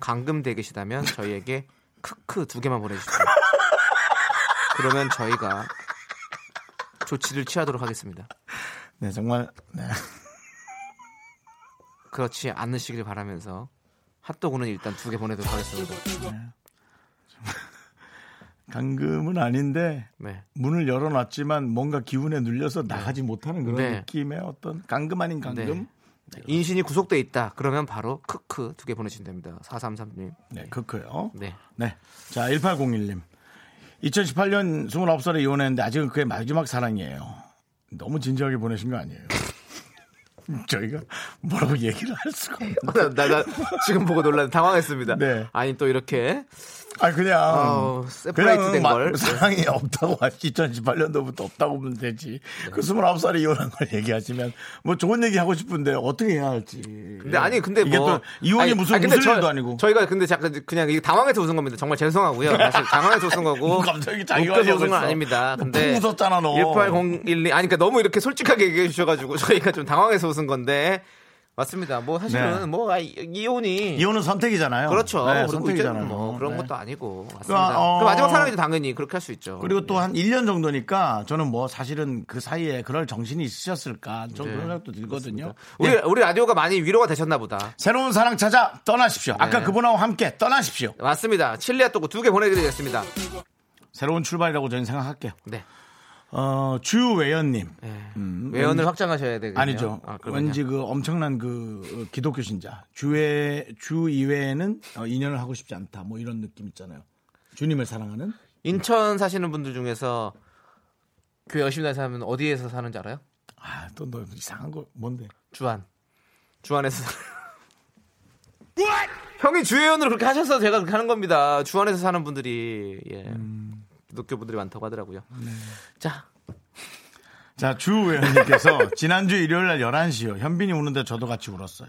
감금돼 계시다면 저희에게 [laughs] 크크 두 개만 보내주십시오. 그러면 저희가 조치를 취하도록 하겠습니다. 네, 정말, 네. 그렇지 않으시길 바라면서 핫도그는 일단 두 개 보내도록 하겠습니다. 감금은 아닌데, 네. 문을 열어놨지만 뭔가 기운에 눌려서 나가지 못하는 그런 네. 느낌의 어떤 감금 아닌 감금? 네. 인신이 구속돼 있다. 그러면 바로 크크 두 개 보내주시면 됩니다. 4333님. 네, 그거요. 네. 네. 자, 1801님. 2018년 29살에 이혼했는데 아직은 그게 마지막 사랑이에요. 너무 진지하게 보내신 거 아니에요? [laughs] 저희가 뭐라고 얘기를 할 수가 없는. 나, 나, 나 지금 보고 놀라 당황했습니다. 네. 아니 또 이렇게 아 그냥 어, 세퍼레이트 된 마- 걸. 사랑이 없다고 2018년도부터 없다고 보면 되지. 그 29살에 이혼한 걸 얘기하시면 뭐 좋은 얘기 하고 싶은데 어떻게 해야 할지. 근데 아니 근데 이게 뭐 또 이혼이 아니, 무슨 아니, 근데 무슨 저- 일도 아니고. 저희가 근데 잠깐 그냥 당황해서 웃은 겁니다. 정말 죄송하고요. 사실 당황해서 웃은 거고 뭐 [laughs] 갑자기 자기가 웃은 건. 아닙니다. 너 근데 푹 웃었잖아, 너. 18012 아니 그러니까 너무 이렇게 솔직하게 얘기해 주셔 가지고 [laughs] 저희가 좀 당황해서 웃은 건데 맞습니다. 뭐 사실은 네. 뭐 아, 이- 이혼이 이혼은 선택이잖아요. 그렇죠. 네, 선택이잖아요. 뭐 그런 네. 것도 아니고 맞습니다. 그러니까, 어, 그 마지막 사랑이죠 당연히 그렇게 할 수 있죠. 그리고 또 한 1년 정도니까 저는 뭐 사실은 그 사이에 그럴 정신이 있으셨을까 좀 네, 그런 생각도 들거든요. 우리 네. 우리 라디오가 많이 위로가 되셨나 보다. 새로운 사랑 찾아 떠나십시오. 아까 네. 그분하고 함께 떠나십시오. 맞습니다. 칠리아 또두 개 보내드리겠습니다. 새로운 출발이라고 저는 생각할게요. 네. 어, 주외연님. 예. 음, 외연을 왠지- 확장하셔야 되겠네요. 아니죠. 아. 왠지 그 엄청난 그 어, 기독교 신자. 주외, 주 이외에는 어, 인연을 하고 싶지 않다. 뭐 이런 느낌 있잖아요. 주님을 사랑하는? 인천 사시는 분들 중에서 교회 열심히 다니는 사람은 어디에서 사는지 알아요? 아, 또 너 이상한 거 뭔데? 주안. 주안에서 살- [laughs] 형이 주회원으로 그렇게 하셔서 제가 그렇게 하는 겁니다. 주안에서 사는 분들이 예. 음. 기독교 분들이 많다고 하더라고요. 네. 자, 자, 주외원님께서 [laughs] 지난주 일요일 날 11시요. 현빈이 우는데 저도 같이 울었어요.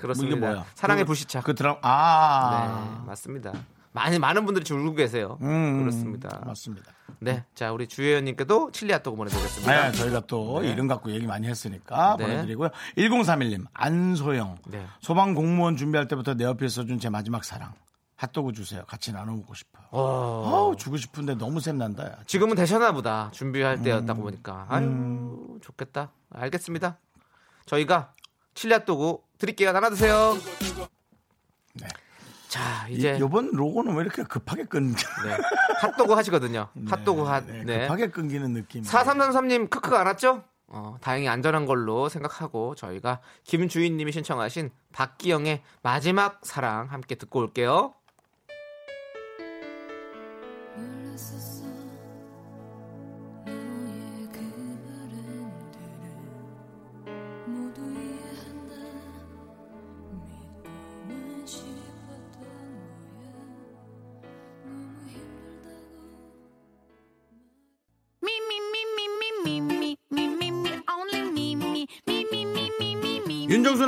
그렇습니다. 이게 뭐야? 사랑의 그- 불시착. 그 드라마, 아. 네, 맞습니다. 많이 많은 분들이 지금 울고 계세요. 음, 그렇습니다. 맞습니다. 네, 자 우리 주혜연님께도 칠리 핫도그 보내드리겠습니다. 네, 저희가 또 이름 갖고 얘기 많이 했으니까 네. 보내드리고요. 1031님, 안소영. 네. 소방 공무원 준비할 때부터 내 옆에 있어준 제 마지막 사랑. 핫도그 주세요. 같이 나눠 먹고 싶어요. 어, 어우, 주고 싶은데 너무 샘 난다. 지금은 되셨나 보다. 준비할 음. 때였다고 보니까. 아유, 좋겠다. 알겠습니다. 저희가 칠리 핫도그 드릴게요. 나눠 드세요. 네. 자, 이, 이제 요번 로고는 왜 이렇게 급하게 끊, 네. 핫도그 하시거든요. [laughs] 핫도그 핫. 네, 네. 급하게 끊기는 느낌. 4333님 크크 안 왔죠? 어, 다행히 안전한 걸로 생각하고 저희가 김주인님이 신청하신 박기영의 마지막 사랑 함께 듣고 올게요.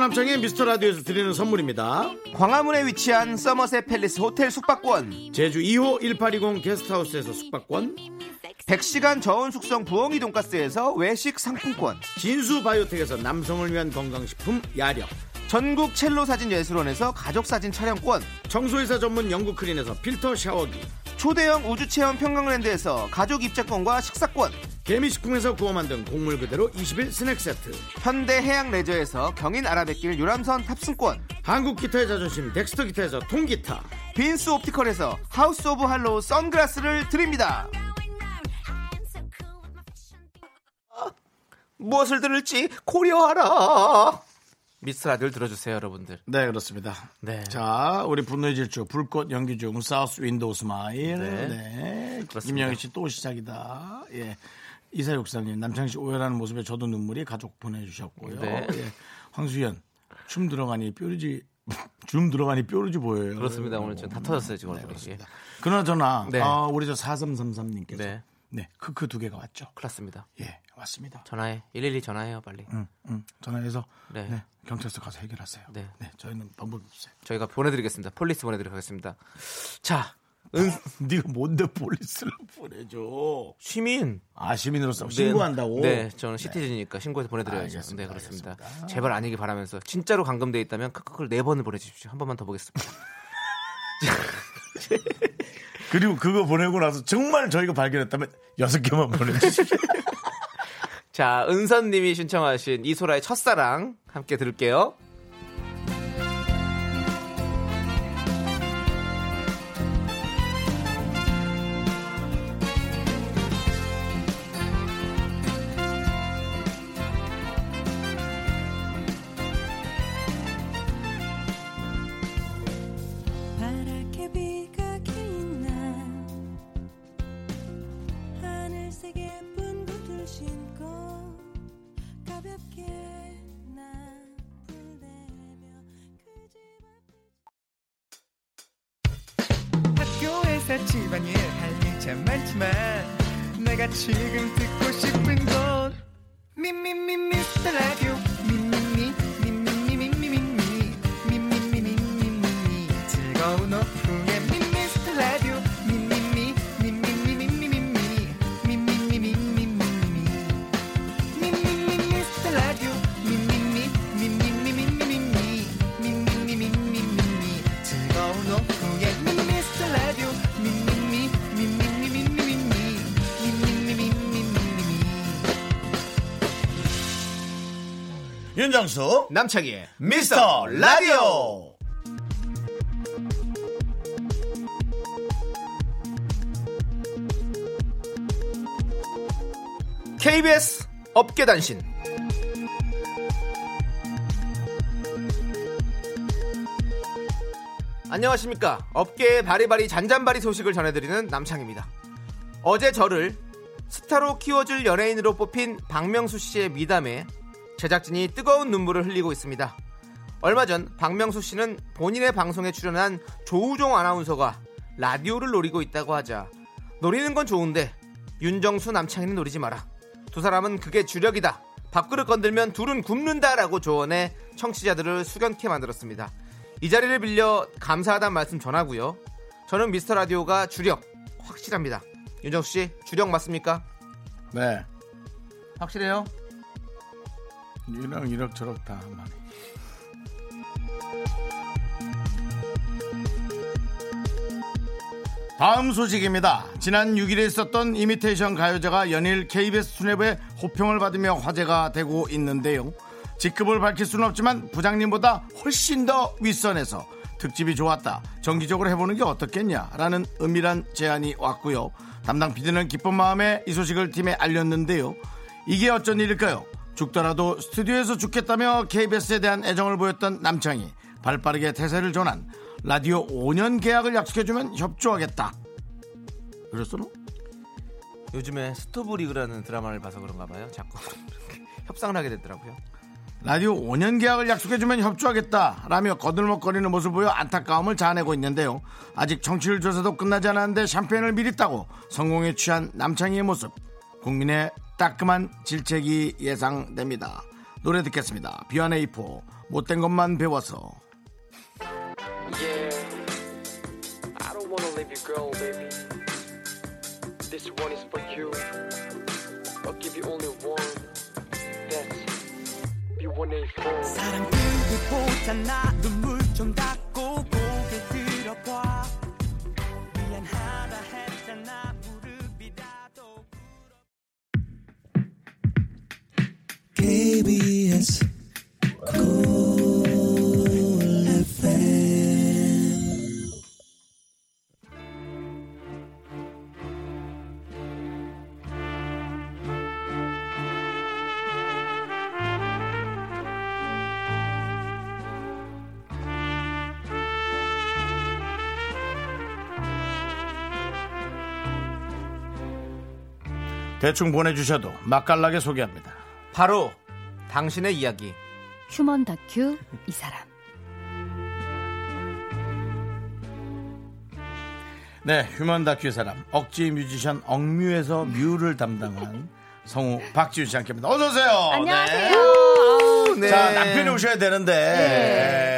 남창희의 미스터 라디오에서 드리는 선물입니다. 광화문에 위치한 서머셋 팰리스 호텔 숙박권, 제주 2호 1820 게스트하우스에서 숙박권, 100시간 저온 숙성 부엉이 돈가스에서 외식 상품권, 진수 바이오텍에서 남성을 위한 건강식품 야력, 전국 첼로 사진 예술원에서 가족 사진 촬영권, 청소이사 전문 영국 크린에서 필터 샤워기, 초대형 우주 체험 평강랜드에서 가족 입장권과 식사권, 개미식품에서 구워 만든 곡물 그대로 21 스낵 세트, 현대 해양 레저에서 경인 아라뱃길 유람선 탑승권, 한국 기타의 자존심 덱스터 기타에서 통기타, 빈스 옵티컬에서 하우스 오브 할로우 선글라스를 드립니다. 무엇을 들을지 고려하라. 미스 라디오를 들어주세요, 여러분들. 네 그렇습니다. 네. 자 우리 분노의 질주 불꽃 연기 중 South Window Smile, 네. 네, 그렇습니다. 김영희 씨 또 시작이다. 예. 이사육사님 남창희 씨 오열하는 모습에 저도 눈물이 가족 보내주셨고요. 네. 예. 황수연 춤 들어가니 뾰루지 줌 들어가니 뾰루지 보여요. 그렇습니다. 오늘 지금 다 터졌어요, 지금 네. 그렇습니다. 그나저나 네. 아, 우리 저 4333님께서 네. 네. 크크 두 개가 왔죠. 큰일 났습니다. 예, 왔습니다. 전화해. 112 전화해요, 빨리. 응, 응. 전화해서 네. 네. 경찰서 가서 해결하세요. 네. 저희는 방법이 없어요. 저희가 보내드리겠습니다. police 보내드리겠습니다. 자, 은, [laughs] 네가 뭔데 폴리스를 보내줘? 시민. 아 시민으로서 네, 신고한다고? 네, 저는 시티즌이니까 신고해서 보내드려야죠. 알겠습니다, 네, 그렇습니다. 알겠습니다. 제발 아니기 바라면서 진짜로 감금돼 있다면 크크크를 네 번을 보내주십시오. 한 번만 더 보겠습니다. [laughs] 그리고 그거 보내고 나서 정말 저희가 발견했다면 여섯 개만 보내주십시오. [laughs] 자, 은선님이 신청하신 이소라의 첫사랑 함께 들을게요. 윤정수 남창희의 미스터 라디오. KBS 업계단신. 안녕하십니까. 업계의 바리바리 잔잔바리 소식을 전해드리는 남창입니다. 어제 저를 스타로 키워줄 연예인으로 뽑힌 박명수 씨의 미담에 제작진이 뜨거운 눈물을 흘리고 있습니다 얼마 전 박명수 씨는 본인의 방송에 출연한 조우종 아나운서가 라디오를 노리고 있다고 하자 노리는 건 좋은데 윤정수 남창희는 노리지 마라 두 사람은 그게 주력이다 밥그릇 건들면 둘은 굶는다라고 조언해 청취자들을 숙연케 만들었습니다 이 자리를 빌려 감사하다는 말씀 전하고요 저는 미스터 라디오가 주력 확실합니다 윤정수 씨 주력 맞습니까? 네. 확실해요? 이런 이럭저럭 다 많이. 다음 소식입니다. 지난 6일에 있었던 이미테이션 가요제가 연일 KBS 수뇌부의 호평을 받으며 화제가 되고 있는데요. 직급을 밝힐 수는 없지만 부장님보다 훨씬 더 윗선에서 특집이 좋았다. 정기적으로 해보는 게 어떻겠냐라는 은밀한 제안이 왔고요. 담당 PD는 기쁜 마음에 이 소식을 팀에 알렸는데요. 이게 어쩐 일일까요? 죽더라도 스튜디오에서 죽겠다며 KBS에 대한 애정을 보였던 남창이 발빠르게 태세를 전환 라디오 5년 계약을 약속해주면 협조하겠다. 그랬어 너? 요즘에 스토브 리그라는 드라마를 봐서 그런가 봐요 자꾸 [laughs] 협상을 하게 되더라고요 라디오 5년 계약을 약속해주면 협조하겠다 라며 거들먹거리는 모습을 보여 안타까움을 자아내고 있는데요. 아직 정치율 조사도 끝나지 않았는데 샴페인을 미리 따고 성공에 취한 남창희의 모습. 국민의 따끔한 질책이 예상됩니다. 노래 듣겠습니다. 비와네이포 못된 것만 배워서 Yeah, I don't wanna leave you, girl, baby. This one is for you. I'll give you only one. That's B1A4. 사랑 보잖아 눈물 좀 닦고 KBS 대충 보내주셔도 맛깔나게 소개합니다. 바로 당신의 이야기 휴먼 다큐 이 사람. 네, 휴먼 다큐 사람 억지 뮤지션 억뮤에서 뮤를 담당한 성우 박지윤 씨 함께합니다. 어서 오세요. 안녕하세요. 네. 네. 자, 남편이 오셔야 되는데 에,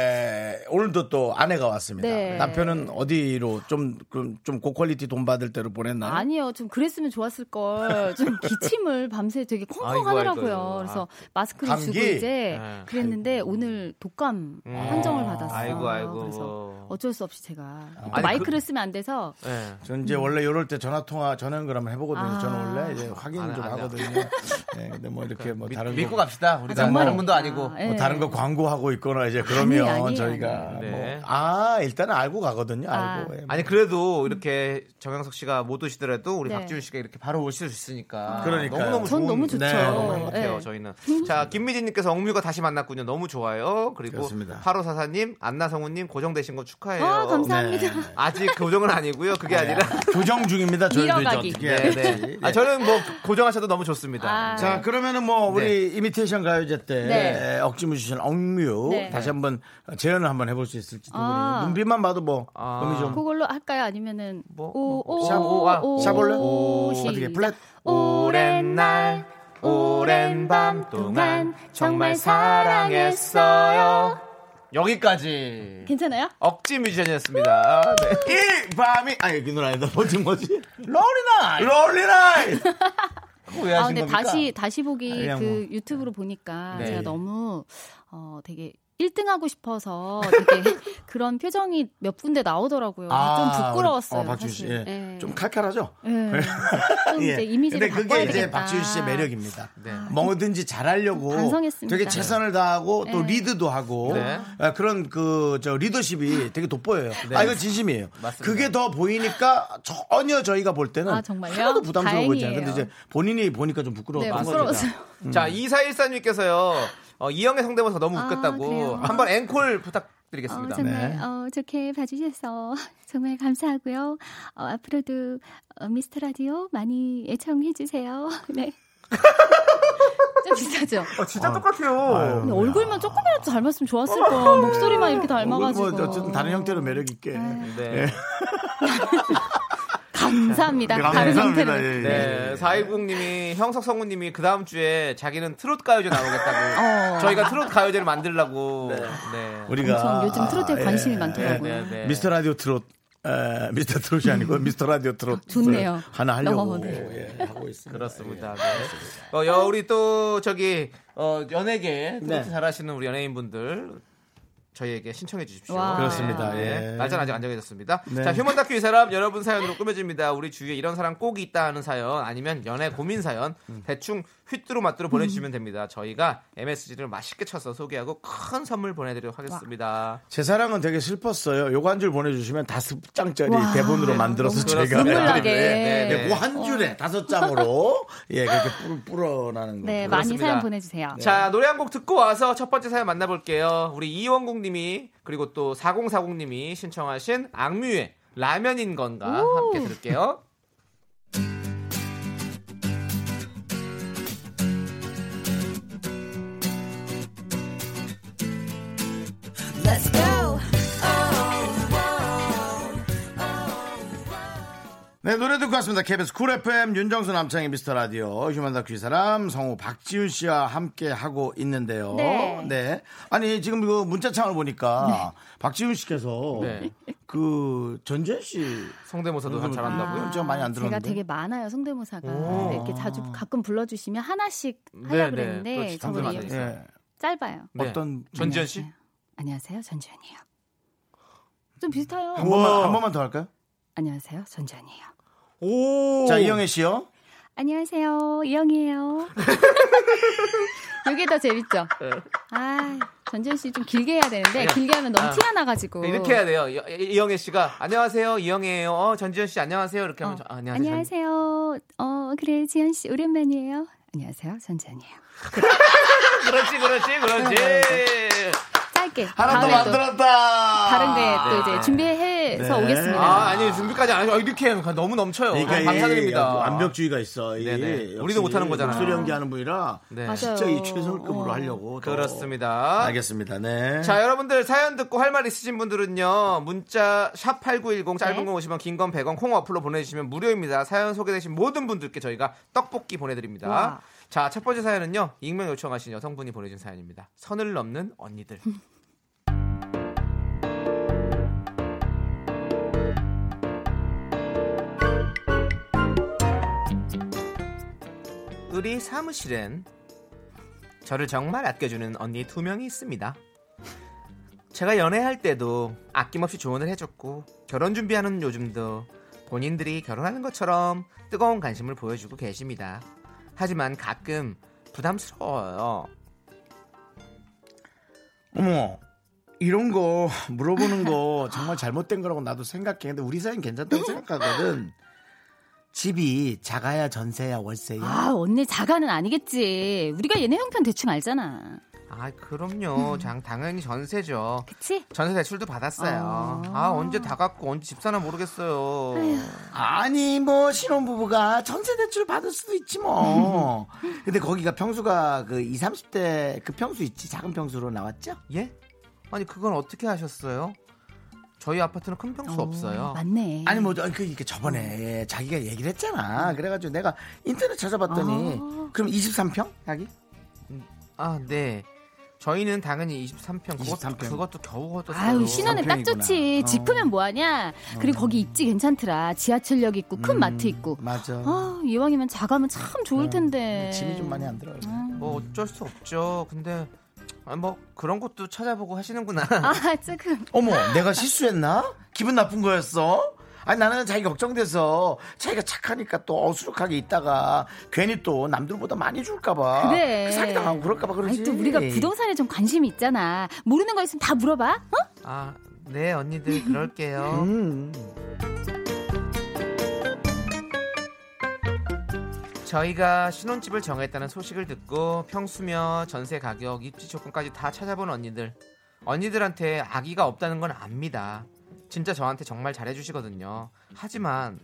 오늘도 또 아내가 왔습니다. 네. 남편은 어디로 좀좀 고퀄리티 돈 받을 때로 보냈나요? 아니요, 좀 그랬으면 좋았을 걸. [laughs] 좀 기침을 밤새 되게 콩콩 아이고, 하더라고요. 아이고. 그래서 마스크를 감기? 주고 이제 네. 그랬는데 오늘 독감 판정을 받았어요. 아이고, 아이고. 그래서 어쩔 수 없이 제가 또 아니, 마이크를 그- 쓰면 안 돼서 네. 전 이제 원래 이럴 때 전화 통화 전화 연결 하면 해보거든요. 아. 저는 원래 이제 확인 안 좀. 하거든요. 네, 근데 뭐 이렇게 뭐 믿- 다른 믿고 거, 갑시다 우리가 정말입니다. 다른 분도 아니고 예. 뭐 다른 거 광고하고 있거나 이제 그러면 아니에요, 저희가 네. 뭐, 아 일단은 알고 가거든요. 아. 알고. 예. 아니 그래도 이렇게 정영석 씨가 못 오시더라도 우리 네. 박지훈 씨가 이렇게 바로 오실 수 있으니까 그러니까요. 너무 너무 전 좋은 너무 좋죠. 네, 너무 행복해요 네. 저희는 자 김미진님께서 억뮤가 다시 만났군요 너무 좋아요 그리고 그렇습니다. 8544님 안나성우님 고정되신 거 축하해요 아, 감사합니다. 네. 아직 고정은 아니고요 그게 아니라 교정 중입니다. 저희도 이제 네, 해야 네. 아, 저는 뭐 고정하셔도 너무 좋습니다 아. 자 그러면은 뭐 우리 이미테이션 가요제 때 네. 억지 뮤지션 억뮤 네. 다시 한번 재연을 한번 해볼 수 있을지도 아. 눈빛만 봐도 뭐 아. 음이 좀 그걸로 할까요? 아니면은 뭐, 오, 뭐, 오, 샵, 오, 아, 오, 샵 올래? 오, 어떻게. 플랫? 오랜 날 오랜 밤 동안 정말 사랑했어요 여기까지 괜찮아요? 억지 뮤지션이었습니다 네. 이 밤이 아니 그 노래 아니다 뭐지 뭐지 롤리나이 롤리나이 아 근데 겁니까? 다시 다시 보기 그냥 그 뭐. 유튜브로 보니까 네. 제가 너무 어 되게 1등 하고 싶어서 되게 [laughs] 그런 표정이 몇 군데 나오더라고요. 좀 부끄러웠어요. 어, 박지윤 씨. 사실. 예. 예. 좀 칼칼하죠? 예. 좀 예. 이제 [laughs] 이미지를 근데 그게 바꿔야 이제 되겠다. 박지윤 씨의 매력입니다. 네. 뭐든지 잘하려고 반성했습니다. 되게 최선을 다하고 또 네. 리드도 하고 네. 아, 그런 그 저 리더십이 되게 돋보여요. 아 이거 진심이에요. 맞습니다. 그게 더 보이니까 전혀 저희가 볼 때는 아, 정말요? 하나도 부담스러워 보이지 않아요. 근데. 이제 본인이 보니까 좀 부끄러웠던 네, 거죠. 부끄러웠어요. 자, 2414님께서요, 어, 이영애 성대모사 너무 아, 웃겼다고. 한번 앵콜 어, 부탁드리겠습니다. 정말 네. 어, 좋게 봐주셔서 [laughs] 정말 감사하고요. 어, 앞으로도 어, 미스터 라디오 많이 애청해 주세요. [laughs] 네. [laughs] 좀 비슷하죠? 어, 진짜 똑같아요. 아유. 근데 얼굴만 조금이라도 닮았으면 좋았을 거. 목소리만 이렇게 닮아가지고. 뭐 어쨌든 다른 형태로 매력 있게. 네. 감사합니다. 네, 다른 감사합니다. 형태로. 예, 예. 네, 420님이 형석 성우님이 그 다음 주에 자기는 트롯 가요제 나오겠다고. [laughs] 어. 저희가 트롯 가요제를 만들려고. 네. 우리가 엄청 요즘 트로트에 아, 관심이 예, 많더라고요. 네, 네. 미스터 라디오 트롯. 에, 미스터 트롯이 아니고 미스터 라디오 트롯 좋네요. 하나 하려고 어, 네. 예, 하고 있습니다. 그렇습니다. 네. 어, 여, 우리 또 저기 어, 연예계 트로트 네. 잘하시는 우리 연예인분들 저희에게 신청해 주십시오. 와. 그렇습니다. 네. 예. 날짜는 아직 안 정해졌습니다. 네. 자, 휴먼 다큐 이 사람 여러분 사연으로 꾸며집니다. 우리 주위에 이런 사람 꼭 있다 하는 사연 아니면 연애 고민 사연 음. 대충 휘뚜루 마뚜루 보내주시면 [laughs] 됩니다. 저희가 MSG를 맛있게 쳐서 소개하고 큰 선물 보내드리도록 하겠습니다. 제 사랑은 되게 슬펐어요. 요거 한 줄 보내주시면 다섯 장짜리 와. 대본으로 만들어서 너무 저희가 그렇습니다. 눈물나게. 네, 네. 네, 그한 줄에 다섯 장으로 예 그렇게 뿌, 뿌려나는 거. 네, 네. 많이 그렇습니다. 사연 보내주세요. 자, 노래 한 곡 듣고 와서 첫 번째 사연 만나볼게요. 우리 이원 국님이 그리고 또 4040님이 신청하신 악뮤의 라면인 건가 함께 들을게요. 네, 노래 듣고 왔습니다. KBS 쿨 FM 윤정수 남창희 미스터 라디오 휴먼 다큐 이 사람 성우 박지윤 씨와 함께 하고 있는데요. 네. 아니 지금 이거 문자창을 보니까 박지윤 씨께서 네. 그 전지현 씨 성대모사도 한 잘한다고요? 제가 많이 안 제가 들었는데. 되게 많아요 성대모사가 오. 네, 이렇게 자주 가끔 불러주시면 하나씩 네, 하려 네. 그랬는데 저번에. 예. 짧아요. 네. 어떤 전지현 씨? 안녕하세요. 안녕하세요 전지현이에요. 좀 비슷해요. 한 번만 한 번만 더 할까요? 안녕하세요 전지현이에요. 오. 자 이영애 씨요. 안녕하세요 이영이에요. [laughs] 이게 더 재밌죠? 네. 아 전지현 씨 좀 길게 해야 되는데 길게 하면 너무 아. 티가 나가지고 네, 이렇게 해야 돼요. 이- 이영애 씨가 안녕하세요 이영애예요. 어, 전지현 씨 안녕하세요 이렇게 하면 어, 저- 아, 안녕하세요. 전- 안녕하세요. 어 그래 지현 씨 오랜만이에요. 안녕하세요 전지현이에요. [laughs] 그렇지 그렇지 그렇지. 짧게 하나 더 만들었다. 다른 게또 네. 이제 준비해 서 네. 오겠습니다. 아 아니 준비까지 안 하고 이렇게 너무 넘쳐요. 그러니까 감사드립니다. 완벽주의가 있어. 이 네네. 우리도 못하는 거잖아요. 목소리 연기하는 분이라 네. 진짜 이 최선급으로 어. 하려고. 더. 그렇습니다. 알겠습니다. 네. 자, 여러분들 사연 듣고 할 말 있으신 분들은요. 문자 샵8910 짧은 네. 거 오시면 긴건 100원 콩 어플로 보내주시면 무료입니다. 사연 소개되신 모든 분들께 저희가 떡볶이 보내드립니다. 와. 자, 첫 번째 사연은요. 익명 요청하신 여성분이 보내준 사연입니다. 선을 넘는 언니들. [laughs] 우리 사무실엔 저를 정말 아껴주는 언니 두 명이 있습니다. 제가 연애할 때도 아낌없이 조언을 해줬고 결혼 준비하는 요즘도 본인들이 결혼하는 것처럼 뜨거운 관심을 보여주고 계십니다. 하지만 가끔 부담스러워요. 어머, 이런 거 물어보는 거 정말 잘못된 거라고 나도 생각해. 근데 우리 사이는 괜찮다고 생각하거든. 집이 작아야 전세야 월세야. 아 언니 자가는 아니겠지. 우리가 얘네 형편 대충 알잖아. 아, 그럼요. 장 당연히 전세죠. 그치? 전세 대출도 받았어요. 아, 언제 다 갚고 언제 집 사나 모르겠어요. 아니 뭐 신혼부부가 전세 대출 받을 수도 있지 뭐. [laughs] 근데 거기가 평수가 그 2, 30대 그 평수 있지 작은 평수로 나왔죠? 예? 아니, 그건 어떻게 하셨어요? 저희 아파트는 큰 평수 없어요. 맞네. 아니 뭐 그 이렇게 저번에 자기가 얘기를 했잖아. 그래가지고 내가 인터넷 찾아봤더니 그럼 23평 자기? 아, 네. 저희는 당연히 23평. 그것도, 23평. 그것도 겨우 얻었어요. 아유 신혼은 딱. 좋지. 어. 집 크면 뭐하냐. 그리고 거기 입지 괜찮더라. 지하철역 있고 큰 마트 있고. 맞아. 아 이왕이면 자가면 참 좋을 텐데. 짐이 좀 많이 안 들어요. 뭐 어쩔 수 없죠. 근데 아, 뭐 그런 것도 찾아보고 하시는구나. 아, 조금. [laughs] 어머, 내가 실수했나? 기분 나쁜 거였어? 아니 나는 자기 걱정돼서 자기가 착하니까 또 어수룩하게 있다가 괜히 또 남들보다 많이 줄까봐 그래. 사기당하고 그럴까봐 그러지. 아니, 또 우리가 부동산에 좀 관심이 있잖아. 모르는 거 있으면 다 물어봐. 어? 아, 네 언니들 그럴게요. 음. 저희가 신혼집을 정했다는 소식을 듣고 평수며 전세 가격, 입지 조건까지 다 찾아본 언니들. 언니들한테 아기가 없다는 건 압니다. 진짜 저한테 정말 잘해주시거든요. 하지만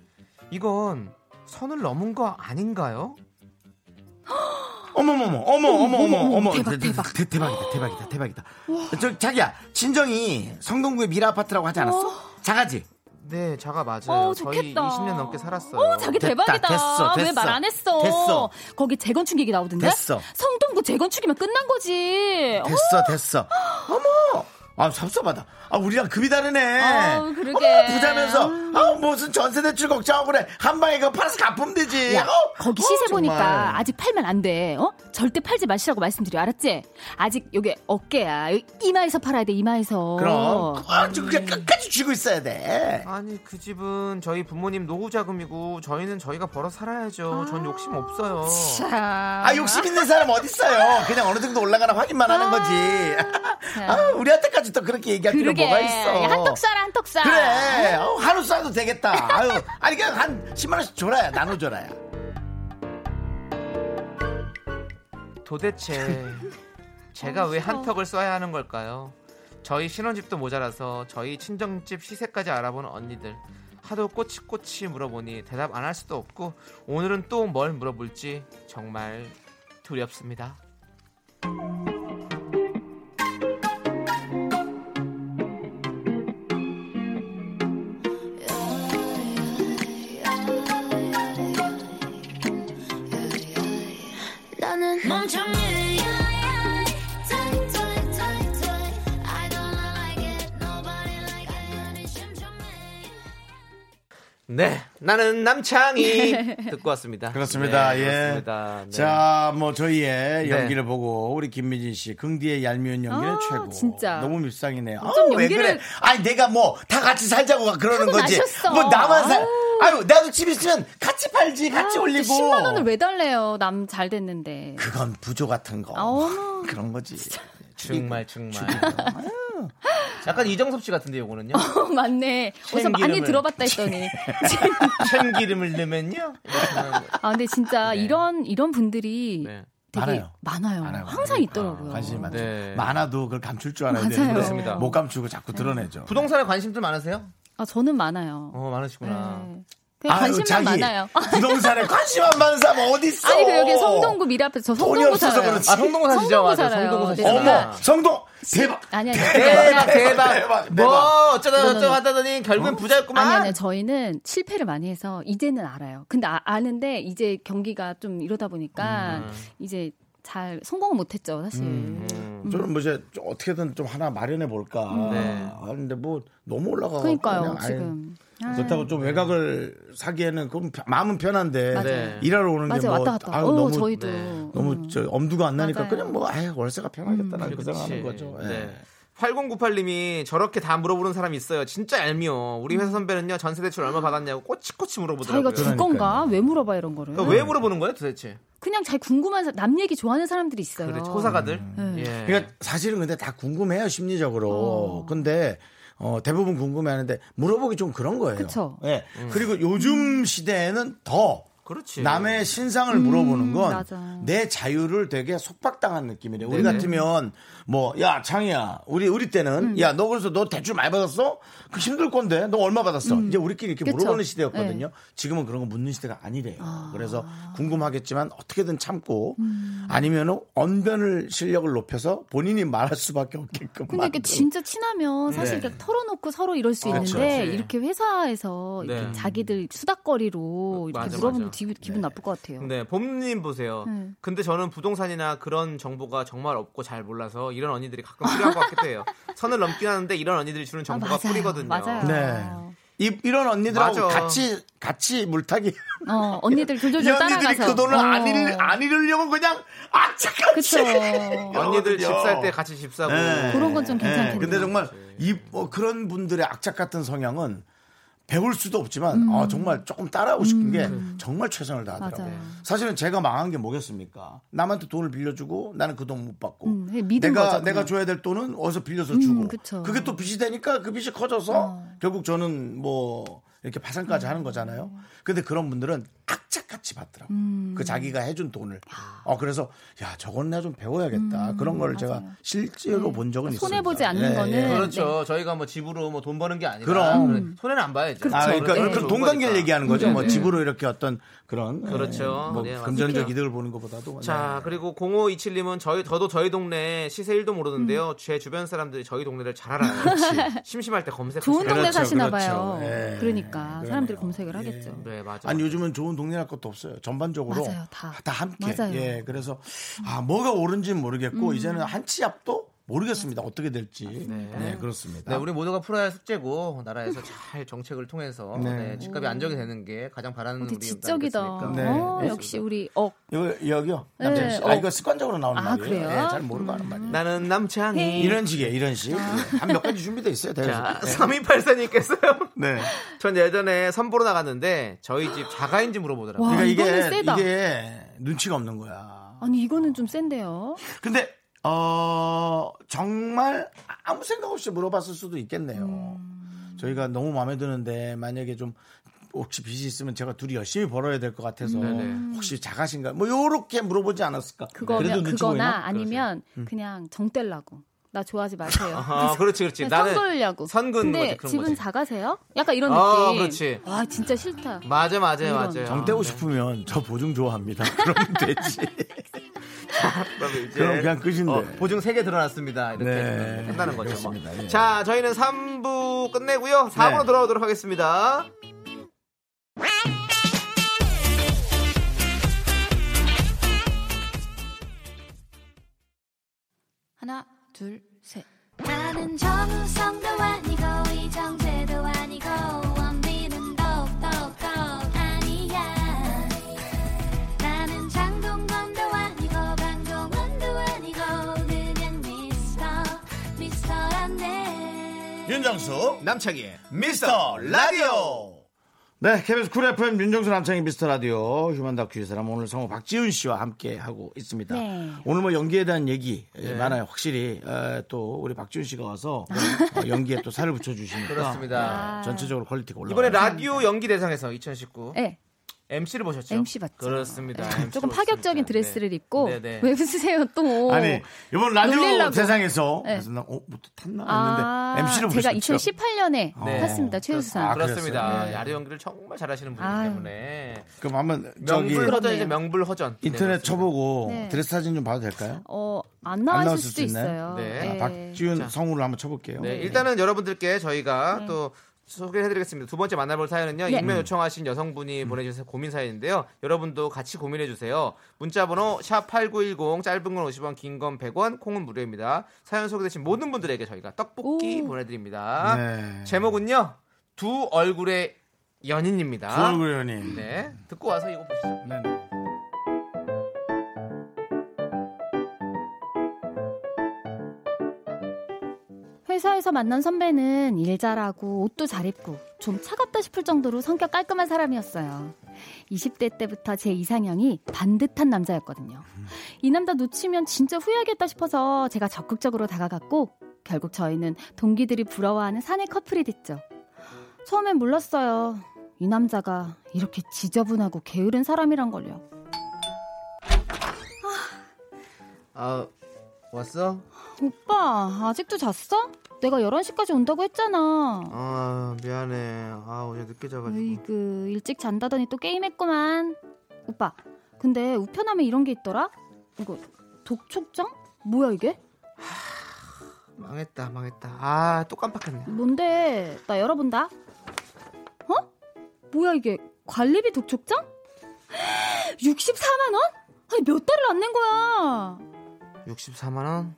이건 선을 넘은 거 아닌가요? 어머머머, 어머, 어머, 어머, 어머, 대박, 대- 대박. 대- 대박이다, 대박이다, 대박이다. 저 자기야, 친정이 성동구의 미라 아파트라고 하지 않았어? 작아지? 네, 자가 맞아요. 어, 저희 좋겠다. 20년 넘게 살았어요. 어, 자기 됐다, 대박이다. 됐어, 왜 됐어. 말안 했어? 됐어. 거기 재건축 얘기 나오던데? 됐어. 성동구 재건축이면 끝난 거지. 어, 됐어, 됐어. [gasps] 어머! 아, 섭섭하다. 아, 우리랑 급이 다르네. 아우, 그러게. 어머, 부자면서, 아, 무슨 전세 대출 걱정하고 그래. 한 방에 그거 팔아서 갚으면 되지. 야, 어? 거기 어, 시세 정말. 보니까 아직 팔면 안 돼. 어? 절대 팔지 마시라고 말씀드려. 알았지? 아직 여기 어깨야. 여기 이마에서 팔아야 돼. 이마에서. 그럼, 아주 그냥 끝까지 쥐고 있어야 돼. 아니 그 집은 저희 부모님 노후 자금이고 저희는 저희가 벌어 살아야죠. 전 욕심 없어요. 자. 아, 욕심 있는 사람 어딨어요. 그냥 어느 정도 올라가나 확인만 하는 거지. [laughs] 아, 우리한테까지 또 그렇게 얘기할 필요 그러게. 뭐가 있어. 한턱 쏴라, 한턱 쏴. 그래. 어, 하루 쏴도 되겠다. 아유, 아니, 그냥 한 10만원씩 줘라야. 나눠줘라야. 도대체 제가 왜 한턱을 쏴야 하는 걸까요? 저희 신혼집도 모자라서 저희 친정집 시세까지 알아본 언니들 하도 꼬치꼬치 물어보니 대답 안 할 수도 없고 오늘은 또 뭘 물어볼지 정말 두렵습니다. 네, 나는 남창이 [laughs] 듣고 왔습니다. 그렇습니다. 네, 예. 그렇습니다. 네. 자, 뭐 저희의 네. 연기를 보고 우리 김미진 씨 긍디의 얄미운 연기는 아, 최고. 진짜. 너무 밀상이네요. 아, 좀왜 연기를- 그래? 아니 내가 뭐 다 같이 살자고 그러는 거지. 나셨어. 뭐 나만 살. 아우. 아유, 나도 집 있으면 같이 팔지, 같이 아, 올리고. 10만 원을 왜 달래요? 남 잘 됐는데. 그건 부조 같은 거. 어머. [laughs] 그런 거지. 정말 정말. 약간 이정섭 씨 같은데 요거는요. 맞네. 어디서 많이. 들어봤다 했더니. [laughs] 참기름을 넣으면요. 아, 근데 진짜 네. 이런, 이런 분들이 네. 되게 많아요. 많아요. 많아요, 항상 많아요. 있더라고요. 관심이 많죠. 네. 많아도 그걸 감출 줄 알아야. 되는데 그렇습니다. 못 감추고 자꾸 드러내죠. 부동산에 관심들 많으세요? 아, 저는 많아요. 어 많으시구나. 네. 그냥 아유, 관심만 많아요. [laughs] 부동산에 관심 안 많은 사람 어디 있어? 아니, 그 여기 성동구 미래 앞에 저 성동구 살아요. 그렇지. 아 성동구 사시죠? 성동구 맞아. 살아요. 성동구 네. 사시잖아. 어머, 성동 대박. 아니, 아니. 대박 대박. 대박, 뭐 대박. 어쩌다 네, 네, 저쩌다 네. 하다더니 결국엔 부자였구만. 아니, 아니, 저희는 실패를 많이 해서 이제는 알아요. 근데 아, 는데 이제 경기가 좀 이러다 보니까 음. 이제 잘 성공을 못했죠, 사실. 음. 저는 뭐 이제 좀 어떻게든 좀 하나 마련해 볼까 네. 하는데 뭐 너무 올라가. 그러니까요, 지금. 아, 그렇다고 좀 외곽을 사기에는 그럼 편- 마음은 편한데 맞아요. 네. 일하러 오는 맞아요, 게뭐 왔다 갔다. 아유, 어, 너무 저희도. 네. 너무 음. 저 엄두가 안 나니까 맞아요. 그냥 뭐 아예 월세가 편하겠다는 그 그치. 생각하는 거죠. 예. 네. 8098님이 저렇게 다 물어보는 사람이 있어요. 진짜 얄미워. 우리 회사 선배는요 전세 대출 얼마 받았냐고 꼬치꼬치 물어보더라고요. 자기가 줄 건가? 왜 물어봐 이런 거를? 그러니까 왜 물어보는 거예요 도대체? 그냥 자기 궁금한 사- 남 얘기 좋아하는 사람들이 있어요. 그래 호사가들. 네. 예. 그러니까 사실은 근데 다 궁금해요 심리적으로. 어. 근데 어, 대부분 궁금해하는데 물어보기 좀 그런 거예요. 그쵸. 예. 그리고 요즘 시대에는 더 그렇지. 남의 신상을 물어보는 건 음, 맞아. 내 자유를 되게 속박당한 느낌이래. 우리. 같으면 뭐 야 창이야 우리 우리 때는 음. 야너 그래서 너 대출 많이 받았어? 그 힘들 건데 너 얼마 받았어? 이제 우리끼리 이렇게 음. 그쵸. 물어보는 시대였거든요. 네. 지금은 그런 거 묻는 시대가 아니래요. 아. 그래서 궁금하겠지만 어떻게든 참고 음. 아니면은 언변을 실력을 높여서 본인이 말할 수밖에 없게끔. 근데 이게. 진짜 친하면 사실 네. 이렇게 털어놓고 서로 이럴 수 그쵸. 있는데 그치. 이렇게 회사에서 이렇게 네. 자기들 수다거리로 이렇게 맞아, 물어보면 맞아. 기분, 기분 나쁠 것 같아요. 네, 봄님 보세요. 네. 근데 저는 부동산이나 그런 정보가 정말 없고 잘 몰라서 이런 언니들이 가끔 필요한 것 같기도 해요. 선을 넘긴 하는데 이런 언니들이 주는 아, 정보가 맞아요. 뿌리거든요. 맞아요. 네. 이, 이런 언니들하고 맞아. 같이 같이 물타기 어, 언니들 이 졸졸졸 언니들이 따라가서. 그 돈을 안, 어. 잃, 안 잃으려고 그냥 악착같이 그쵸. [laughs] 언니들 집 살 때 같이 집 사고. 네. 그런 건좀 예, 괜찮겠네요. 근데 정말 이 뭐 그런 분들의 악착 같은 성향은 배울 수도 없지만 아, 정말 조금 따라하고 싶은 게 정말 최선을 다하더라고요. 음. 맞아요. 사실은 제가 망한 게 뭐겠습니까? 남한테 돈을 빌려주고 나는 그 돈 못 받고 음, 내가 거죠, 내가. 줘야 될 돈은 어디서 빌려서 주고 그쵸. 그게 또 빚이 되니까 그 빚이 커져서 어. 결국 저는 뭐 이렇게 파산까지 하는 거잖아요. 근데 그런 분들은 악착같이 받더라고. 음. 그 자기가 해준 돈을. 어 그래서 야 저건 내가 좀 배워야겠다. 그런 거를 제가 실제로 본 적은 있습니다. 음, 손해 보지 않는 예, 거는 예. 그렇죠. 저희가 뭐 집으로 뭐 돈 버는 게 아니라 그럼. 손해는 안 봐야죠. 아, 그러니까 네. 그돈 관계를 얘기하는 거죠. 네, 뭐 네. 집으로 이렇게 어떤 그런 그렇죠. 예, 뭐 네. 금전적 이득을 보는 것보다도 자, 네. 그리고 0527님은 저희 저도 저희 동네 시세 1도 모르는데요. 음. 제 주변 사람들이 저희 동네를 잘 알아요. [laughs] 심심할 때 검색. 좋은 동네 그렇죠, 사시나 그렇죠. 봐요. 예. 그러니까 사람들이. 검색을 하겠죠. 네, 맞아. 아니 요즘은 좋은 동네랄 것도 없어요. 전반적으로 맞아요, 다. 함께. 맞아요. 예, 그래서 아 뭐가 옳은지는 음. 모르겠고 이제는 한치 앞도 모르겠습니다. 어떻게 될지. 네, 네. 그렇습니다. 네, 우리 모두가 풀어야 할 숙제고 나라에서 잘 정책을 통해서 네. 네, 집값이 안정이 되는 게 가장 바라는 우리 지적이다. 네. 어, 네. 역시 우리 어 이거 여기요. 네, 남창희 씨. 아 어. 이거 습관적으로 나오는 아, 말이에요. 그래요? 예, 잘 모르고 하는 말이에요. 나는 남창희. 이런 식이에요. 이런 식. 아. 한몇 가지 준비돼 있어요. 자, 대여섯 개. 3284님께서요. 네. 전 예전에 선보러 나갔는데 저희 집 자가인지 물어보더라고요. 와. 그러니까 이게 세다. 이게 눈치가 없는 거야. 아니 이거는 좀 센데요. 근데 어 정말 아무 생각 없이 물어봤을 수도 있겠네요. 음. 저희가 너무 마음에 드는데 만약에 좀 혹시 빚이 있으면 제가 둘이 열심히 벌어야 될 것 같아서 음. 혹시 작가신가 뭐 요렇게 물어보지 않았을까? 그거면 그거나 보이나? 아니면 그냥 정 떼려고. 나 좋아하지 마세요. [laughs] 아, 그렇지, 그렇지. 그냥 선 나는 돌려고. 선근 근데 거지, 그런 집은 거지. 작아세요? 약간 이런 아, 느낌. 그렇지. 와 진짜 싫다. 맞아, 맞아요, 이런. 맞아요. 정 떼고 싶으면 저 보증 좋아합니다. 그러면 되지. [laughs] 이제 그럼 그냥 끝인데. 어, 보증 3개 들어놨습니다. 이렇게 네. 한다는 거죠. 뭐. 예. 자, 저희는 3부 끝내고요. 4부로 네. 돌아오도록 하겠습니다. 하나 둘 셋. 나는 정우성도 아니고 이정재 윤정수 남창희의 미스터 라디오. 네, KBS 쿨 FM 윤정수 남창희 미스터 라디오 휴먼 다큐 이 사람 오늘 성우 박지훈 씨와 함께 하고 있습니다. 네. 오늘 뭐 연기에 대한 얘기 예, 많아요. 확실히 에, 또 우리 박지훈 씨가 와서 [laughs] 어, 연기에 또 살을 붙여주시니까 그렇습니다. 네, 전체적으로 quality가 올라가요. 이번에 라디오 연기 대상에서 2019 네. MC를 보셨죠? MC 봤죠. 그렇습니다. 네. MC 조금 보셨습니다. 파격적인 네. 드레스를 입고 네, 네. 왜 웃으세요 또? 아니 이번 라디오 놀리려고. 세상에서 네. 그래서 나 어, 뭐 탔나 아, 했는데 MC를 제가 보셨죠? 2018년에 네. 탔습니다 최우수상. 아, 그렇습니다. 네. 야리 연기를 정말 잘하시는 분이기 아유. 때문에 그럼 한번 저기 명불 허전 그러네요. 이제 명불 허전 인터넷 네. 쳐보고 네. 드레스 사진 좀 봐도 될까요? 어, 안안 나왔을 나왔을 수도? 있어요. 네. 아, 박지훈 자. 성우를 한번 쳐볼게요. 네, 일단은 여러분들께 저희가 네. 또 소개를 해드리겠습니다. 두 번째 만나볼 사연은요. 네. 익명 요청하신 여성분이 보내주신 고민 사연인데요. 여러분도 같이 고민해주세요. 문자번호 샵8910 짧은 건 50원 긴 건 100원 콩은 무료입니다. 사연 소개되신 모든 분들에게 저희가 떡볶이 오. 보내드립니다. 네. 제목은요. 두 얼굴의 연인입니다. 두 얼굴 연인. 네, 듣고 와서 이거 보시죠. 네. 회사에서 만난 선배는 일 잘하고 옷도 잘 입고 좀 차갑다 싶을 정도로 성격 깔끔한 사람이었어요. 20대 때부터 제 이상형이 반듯한 남자였거든요. 이 남자 놓치면 진짜 후회하겠다 싶어서 제가 적극적으로 다가갔고 결국 저희는 동기들이 부러워하는 사내 커플이 됐죠. 처음엔 몰랐어요. 이 남자가 이렇게 지저분하고 게으른 사람이란 걸요. 아, 왔어? 오빠, 아직도 잤어? 내가 11시까지 온다고 했잖아. 아, 미안해. 아, 어제 늦게 자가지고. 으이그 일찍 잔다더니 또 게임했구만. 오빠, 근데 우편함에 이런 게 있더라? 이거 독촉장? 뭐야 이게? 망했다, 망했다. 아, 또 깜빡했네. 뭔데? 나 열어본다. 어? 뭐야 이게 관리비 독촉장? [gasps] 64만 원? 아니 몇 달을 안 낸 거야? 64만 원?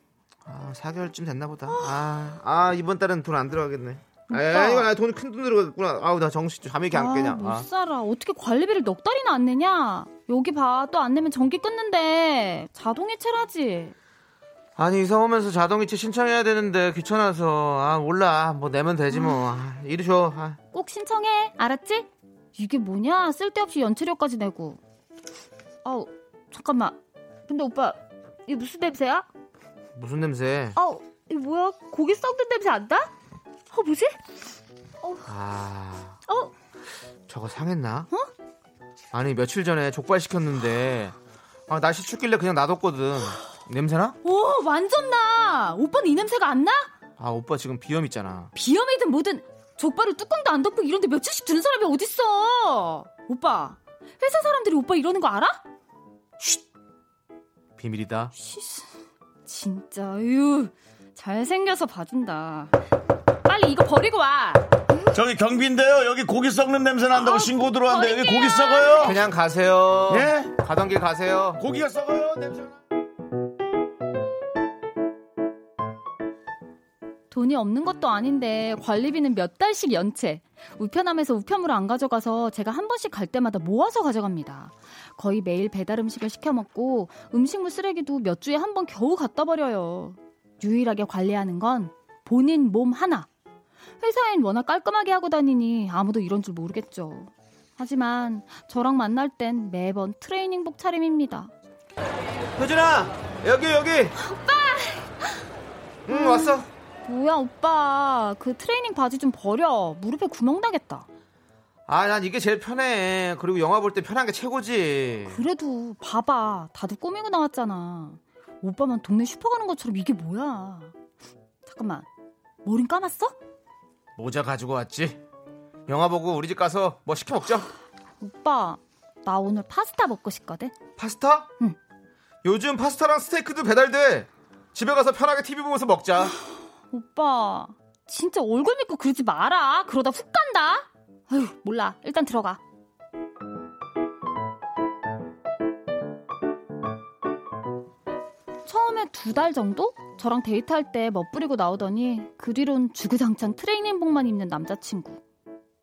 아, 4개월쯤 됐나 보다. 아, 아 이번 달은 돈 안 들어가겠네. 아, 이거 돈큰 돈 들어갔구나. 아우, 나 정신 잠이 이렇게 안 깨냐. 못 아. 살아. 어떻게 관리비를 넉 달이나 안 내냐? 여기 봐. 또 안 내면 전기 끊는데. 자동이체라지. 아니, 이사 오면서 자동이체 신청해야 되는데 귀찮아서. 아, 몰라. 뭐 내면 되지 뭐. 아, 이리 줘. 아. 꼭 신청해. 알았지? 이게 뭐냐? 쓸데없이 연체료까지 내고. 아우, 잠깐만. 근데 오빠, 이게 무슨 냄새야? 무슨 냄새? 아우, 이거 뭐야? 고기 썩는 냄새 안 나? 어, 뭐지? 아, 어, 저거 상했나? 아니, 며칠 전에 족발 시켰는데, 아, 날씨 춥길래 그냥 놔뒀거든. 냄새나? 오, 완전 나! 오빠는 이 냄새가 안 나? 아, 오빠 지금 비염 있잖아. 비염이든 뭐든 족발을 뚜껑도 안 덮고 이런데 며칠씩 두는 사람이 어딨어! 오빠, 회사 사람들이 오빠 이러는 거 알아? 비밀이다. 진짜, 으 잘생겨서 봐준다. 빨리 이거 버리고 와! 저기 경비인데요. 여기 고기 썩는 냄새 난다고 아, 신고 들어왔는데 여기 버릴게요. 고기 썩어요. 그냥 가세요. 예? 가던 길 가세요. 고기가 썩어요. 냄새. 돈이 없는 것도 아닌데 관리비는 몇 달씩 연체. 우편함에서 우편물을 안 가져가서 제가 한 번씩 갈 때마다 모아서 가져갑니다. 거의 매일 배달 음식을 시켜 먹고 음식물 쓰레기도 몇 주에 한 번 겨우 갖다 버려요. 유일하게 관리하는 건 본인 몸 하나. 회사엔 워낙 깔끔하게 하고 다니니 아무도 이런 줄 모르겠죠. 하지만 저랑 만날 땐 매번 트레이닝복 차림입니다. 효준아, 여기, 여기. 오빠! 응, 왔어. 뭐야 오빠 그 트레이닝 바지 좀 버려 무릎에 구멍 나겠다. 아, 난 이게 제일 편해. 그리고 영화 볼 때 편한 게 최고지. 그래도 봐봐 다들 꾸미고 나왔잖아 오빠만 동네 슈퍼 가는 것처럼 이게 뭐야 잠깐만 머린 감았어? 모자 가지고 왔지. 영화 보고 우리 집 가서 뭐 시켜 먹자. 오빠 나 오늘 파스타 먹고 싶거든 파스타? 응. 요즘 파스타랑 스테이크도 배달돼. 집에 가서 편하게 TV 보면서 먹자. 오빠 진짜 얼굴 믿고 그러지 마라 그러다 훅 간다 아휴 몰라 일단 들어가 처음에 두 달 정도? 저랑 데이트할 때 멋부리고 나오더니 그 뒤론 주구장창 트레이닝복만 입는 남자친구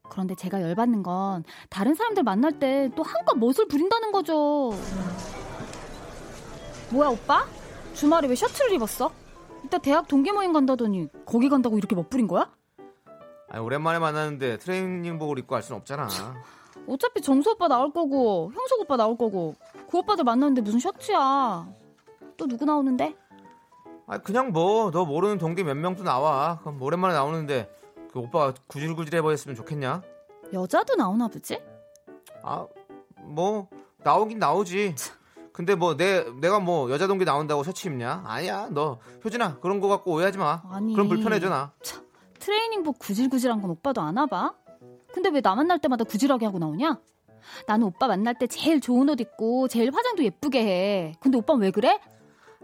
그런데 제가 열받는 건 다른 사람들 만날 때 또 한껏 멋을 부린다는 거죠 뭐야 오빠? 주말에 왜 셔츠를 입었어? 이따 대학 동기 모임 간다더니 거기 간다고 이렇게 멋부린 거야? 아니, 오랜만에 만났는데 트레이닝복을 입고 갈 순 없잖아. 어차피 정수 오빠 나올 거고 형석 오빠 나올 거고 그 오빠들 만났는데 무슨 셔츠야 또 누구 나오는데? 아, 그냥 뭐 너 모르는 동기 몇 명도 나와. 그럼 오랜만에 나오는데 그 오빠가 구질구질해 보였으면 좋겠냐? 여자도 나오나 보지? 아, 뭐 나오긴 나오지. 근데 뭐 내 내가 뭐 여자 동기 나온다고 셔츠 입냐? 아니야. 너 효진아 그런 거 갖고 오해하지 마. 아니. 그럼 불편해져 나. 트레이닝복 구질구질한 건 오빠도 안 와봐? 근데 왜 나 만날 때마다 구질하게 하고 나오냐? 나는 오빠 만날 때 제일 좋은 옷 입고 제일 화장도 예쁘게 해 근데 오빠는 왜 그래?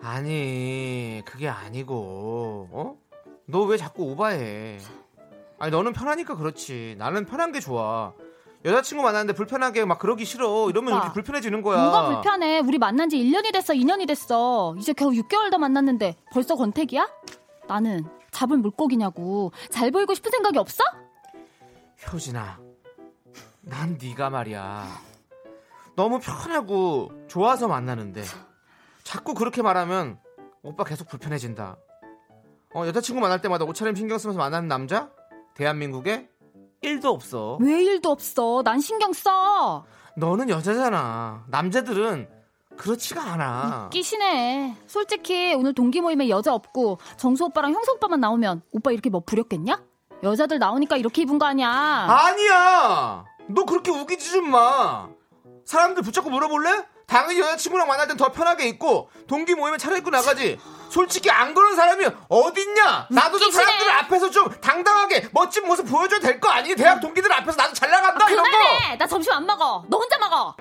아니 그게 아니고 어? 너 왜 자꾸 오바해? 아니 너는 편하니까 그렇지. 나는 편한 게 좋아. 여자친구 만났는데 불편하게 막 그러기 싫어. 이러면 오빠, 이렇게 불편해지는 거야. 뭐가 불편해 우리 만난 지 1년이 됐어 2년이 됐어 이제 겨우 6개월 더 만났는데 벌써 권태기야? 나는 잡을 물고기냐고 잘 보이고 싶은 생각이 없어? 효진아, 난 네가 말이야. 너무 편하고 좋아서 만나는데 자꾸 그렇게 말하면 오빠 계속 불편해진다. 어, 여자친구 만날 때마다 옷차림 신경 쓰면서 만나는 남자? 대한민국에 1도 없어. 왜 일도 없어 난 신경 써 너는 여자잖아. 남자들은 그렇지가 않아. 끼시네. 솔직히 오늘 동기 모임에 여자 없고 정수 오빠랑 형석 오빠만 나오면 오빠 이렇게 뭐 부렸겠냐? 여자들 나오니까 이렇게 입은 거 아니야. 아니야! 너 그렇게 우기지 좀 마. 사람들 붙잡고 물어볼래? 당연히 여자친구랑 만날 땐 더 편하게 입고 동기 모임에 차려입고 나가지. 솔직히 안 그런 사람이 어딨냐? 나도 좀 웃기시네. 사람들 앞에서 좀 당당하게 멋진 모습 보여줘야 될 거 아니니? 대학 동기들 앞에서 나도 잘 나간다 이런 거. 그만해. 나 점심 안 먹어. 너 혼자 먹어.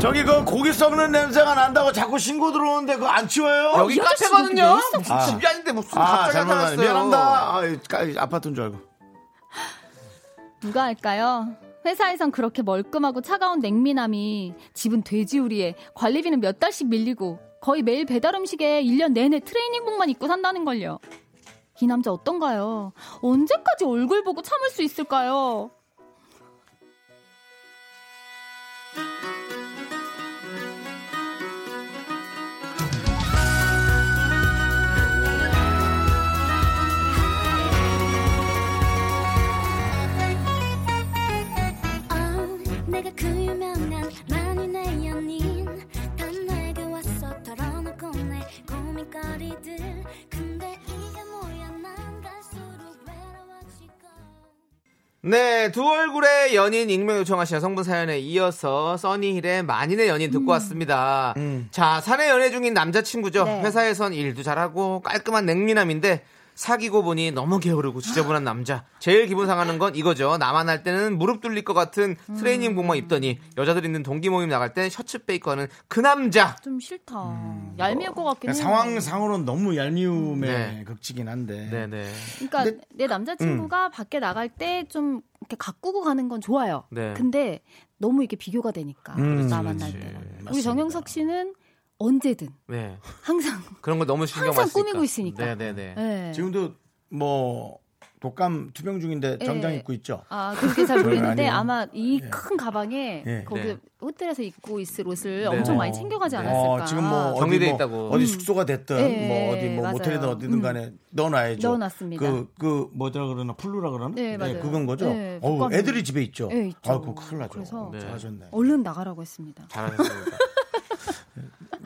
저기 그 고기 썩는 냄새가 난다고 자꾸 신고 들어오는데 그거 안 치워요? 여기 카페거든요. 무슨 진짜? 집이 아닌데 무슨 아, 갑자기 잘못. 나타났어요. 미안합니다. 아, 까- 아파트인 줄 알고. 누가 할까요? 회사에선 그렇게 멀끔하고 차가운 냉미남이 집은 돼지우리에 관리비는 몇 달씩 밀리고 거의 매일 배달 음식에 1년 내내 트레이닝복만 입고 산다는 걸요. 이 남자 어떤가요? 언제까지 얼굴 보고 참을 수 있을까요? 내가 그 유명한 만인의 연인. 단 내게 왔어. 털어놓고 내 고민거리들. 근데 이게 뭐야? 난 갈수록 외로워지고. 네, 두 얼굴의 연인 익명 요청하신 여성분 사연에 이어서 써니힐의 만인의 연인 듣고 왔습니다. 자, 사내 연애 중인 남자친구죠. 네. 회사에선 일도 잘하고 깔끔한 냉미남인데 사귀고 보니 너무 게으르고 지저분한 남자. 제일 기분 상하는 건 이거죠. 나만 할 때는 무릎 뚫릴 것 같은 트레이닝복만 입더니 여자들 있는 동기 모임 나갈 땐 셔츠 하는 그 남자. 좀 싫다. 얄미울 것 같긴 해요. 상황상으로는 너무 얄미움의 네. 극치긴 한데. 네네. 그러니까 내 남자친구가 밖에 나갈 때 좀 이렇게 가꾸고 가는 건 좋아요. 네. 근데 너무 이게 비교가 되니까 음, 나 만날. 때는. 우리. 정영석 씨는 언제든 네. 항상 그런 거 너무 신경 항상. 꾸미고 있으니까. 네네네. 네. 지금도 뭐 독감 투병 중인데 정장 예. 입고 있죠. 아, 그렇게 잘 아니에요. 아마 이 큰 가방에 예. 거기 네. 호텔에서 입고 있을 옷을 네. 엄청 어. 많이 챙겨가지 않았을까. 어, 지금 뭐 어디 정리돼 뭐 있다고. 어디 숙소가 됐든 예, 뭐 어디 뭐 맞아요. 모텔이든 어디든 음. 간에 넣어놔야죠. 넣어놨습니다. 그, 그 뭐더라 그러나 플루라 그러나? 네, 맞아요. 그건 거죠. 네, 어우, 애들이 집에 있죠. 네, 있죠. 아, 그 큰일 나죠. 그래서 네. 잘하셨네. 얼른 나가라고 했습니다. 잘하셨습니다.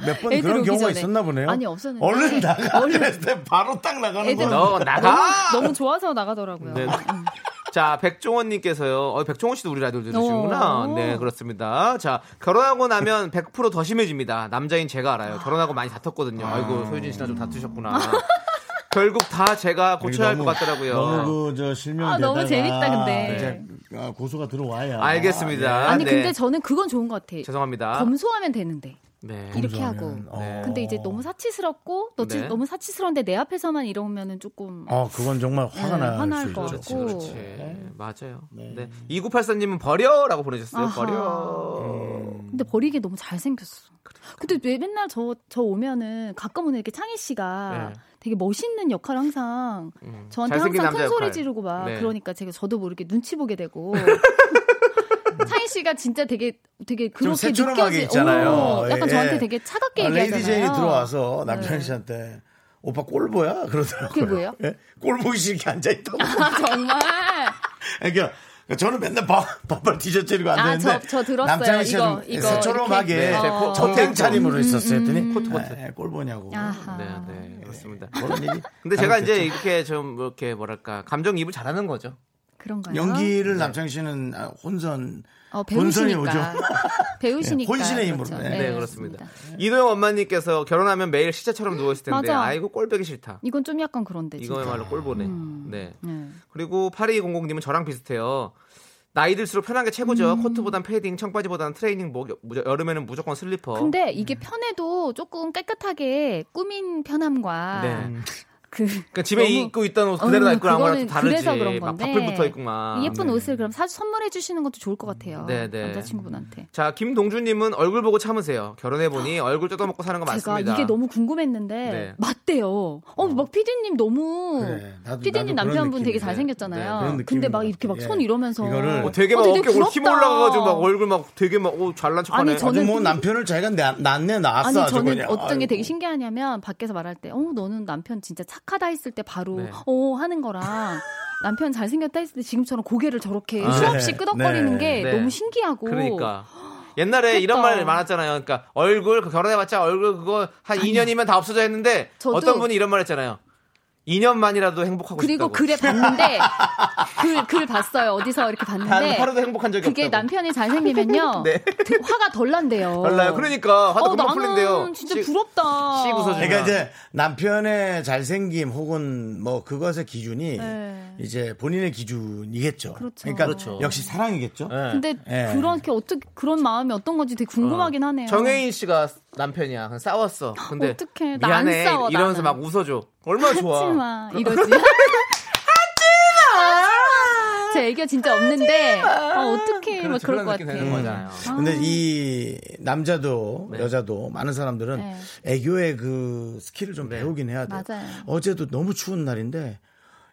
몇 번 그런 경우가 전에. 있었나 보네요. 아니, 없었는데. 얼른 나가. 얼른. 그랬을 때 바로 딱 나가는 애들 거. 너 나가! 너무 좋아서 나가더라고요. 네. 음. 자, 백종원님께서요. 어, 백종원 씨도 우리 라디오 들으시는구나. 오. 네, 그렇습니다. 자, 결혼하고 나면 100%더 심해집니다. 남자인 제가 알아요. 결혼하고 많이 다퉜거든요. 아 이고, 소유진 씨나 좀 다투셨구나. [laughs] 결국 다 제가 고쳐야 할것 너무- 같더라고요. 너무 그저 실명 아, 너무 재밌다, 근데. 이제 아, 고소가 들어와야. 알겠습니다. 아니, 네. 근데 저는 그건 좋은 것 같아. 죄송합니다. 검소하면 되는데. 네. 이렇게 하고. 어. 근데 이제 너무 사치스럽고 너 네. 너무 사치스러운데 내 앞에서만 이러면은 조금 어, 그건 정말 화가 네, 날 화날 수것 있죠. 같고. 그렇지. 맞아요. 네. 2984님은 버려라고 보내주셨어요. 아하. 버려. 근데 버리기 너무 잘 생겼어. 근데 왜 맨날 저, 저 오면은 가끔 오는 이렇게 창희 씨가 네. 되게 멋있는 역할을 항상 음, 저한테 항상 큰 소리 역할. 지르고 막 네. 그러니까 제가 저도 모르게 눈치 보게 되고 [laughs] 창희 씨가 진짜 되게 되게 좀 그렇게 느껴지 있잖아요. 어, 약간 예, 저한테 예. 되게 차갑게 아, 얘기하잖아요. 레이디 제인이 들어와서 남편 네. 씨한테 오빠 꼴보야? 그러더라고요. 그게 뭐예요? 예? 꼴보기 싫게 앉아 있다고. 아, 정말 [laughs] 그러니까 저는 맨날 바, 반팔 티셔츠 입고 아, 앉아있는데 저- 저 들었어요. 남창희 씨가 이거, 좀 이거 새초롬하게. 네, 어. 정장 차림으로 음, 있었어요. 음, 했더니 음. 코트, 코트. 에, 꼴 보냐고. 아하. 네, 네, 그렇습니다. 그런 [laughs] 일이 근데 제가 이제. 이렇게 좀 이렇게 뭐랄까 감정이입을 잘하는 거죠. 그런가요? 연기를 남창희 씨는 아, 혼선 어, 배우시니까 오죠. [laughs] 배우시니까 혼신의 힘으로. 그렇죠. 네. 네, 그렇습니다. 이도영 엄마님께서 결혼하면 매일 시체처럼 누워 있을 텐데 맞아. 아이고 꼴 보기 싫다. 이건 좀 약간 그런데 진짜. 이거야말로 꼴보네. 음. 네. 네. 그리고 8200님은 저랑 비슷해요. 나이 들수록 편한 게 최고죠. 음. 코트보단 패딩, 청바지보다는 트레이닝복, 무- 여름에는 무조건 슬리퍼. 근데 이게 편해도 조금 깨끗하게 꾸민 편함과 네. 그 그러니까 집에 너무- 입고 있던 옷 그대로 어, 입고 좀 다르지. 그래서 그런 막 건데. 파풀 붙어 있고 막. 예쁜 네. 옷을 그럼 사실 선물해 주시는 것도 좋을 것 같아요. 네, 네. 남자친구분한테. 자, 김동준님은 얼굴 보고 참으세요. 결혼해 보니 얼굴 뜯어먹고 사는 거 제가 맞습니다. 이게 너무 궁금했는데 네. 맞대요. 어, 막 피디님 너무 그래, 나도- 피디님 나도 남편분 되게. 잘생겼잖아요. 그런 근데 막것 이렇게 막 같아. 손 예. 이러면서 이거를 어, 되게 막 어, 어깨 올 힘. 올라가가지고 막 얼굴 막 되게 막 오, 잘난 척하네. 아니, 저는 뭐 또- 남편을 자기가 나- 낳네 낳았어 아니 저는 그냥. 어떤 게 되게. 신기하냐면 밖에서 말할 때, 어 너는 남편 진짜 착 하다 했을 때 바로 네. 어 하는 거랑 남편 잘생겼다 했을 때 지금처럼 고개를 저렇게 아, 수없이 네. 끄덕거리는 네. 게 네. 너무 신기하고. 그러니까. 옛날에 이런 그랬다. 말 많았잖아요. 그러니까 얼굴 그 결혼해봤자 얼굴 그거 한 2년이면 다 없어져 했는데 어떤 분이 이런 말 했잖아요. 2년만이라도 행복하고 그리고 싶다고. 글에 봤는데 [laughs] 글, 글 봤어요. 어디서 이렇게 단 봤는데 하루도 행복한 적이 그게 없다고. 남편이 잘생기면요 [laughs] 네. 드- 화가 덜 난대요. 달라요. 그러니까 화도 어, 금방 풀린대요. 진짜 씨- 부럽다. 씨 웃어주면. 그러니까 이제 남편의 잘생김 혹은 뭐 그것의 기준이 네. 이제 본인의 기준이겠죠. 그렇죠. 러니까 그렇죠. 역시 사랑이겠죠. 네. 근데 예. 그렇게 어떻게 그런 마음이 어떤 건지 되게 궁금하긴 하네요. 정혜인 씨가 남편이야. 그냥 싸웠어. 근데 어떡해. 미안해. 싸워, 이러면서 나는. 막 웃어줘. 얼마나 좋아. 하지마 이러지. [laughs] 제 애교 진짜 없는데 어, 어떻게 막 그렇죠. 그럴 것 느낌 같아. 되는 거잖아요. 근데 이 남자도 네. 여자도 많은 사람들은 네. 애교의 그 skill을 좀 배우긴 해야 돼요. 맞아요. 어제도 너무 추운 날인데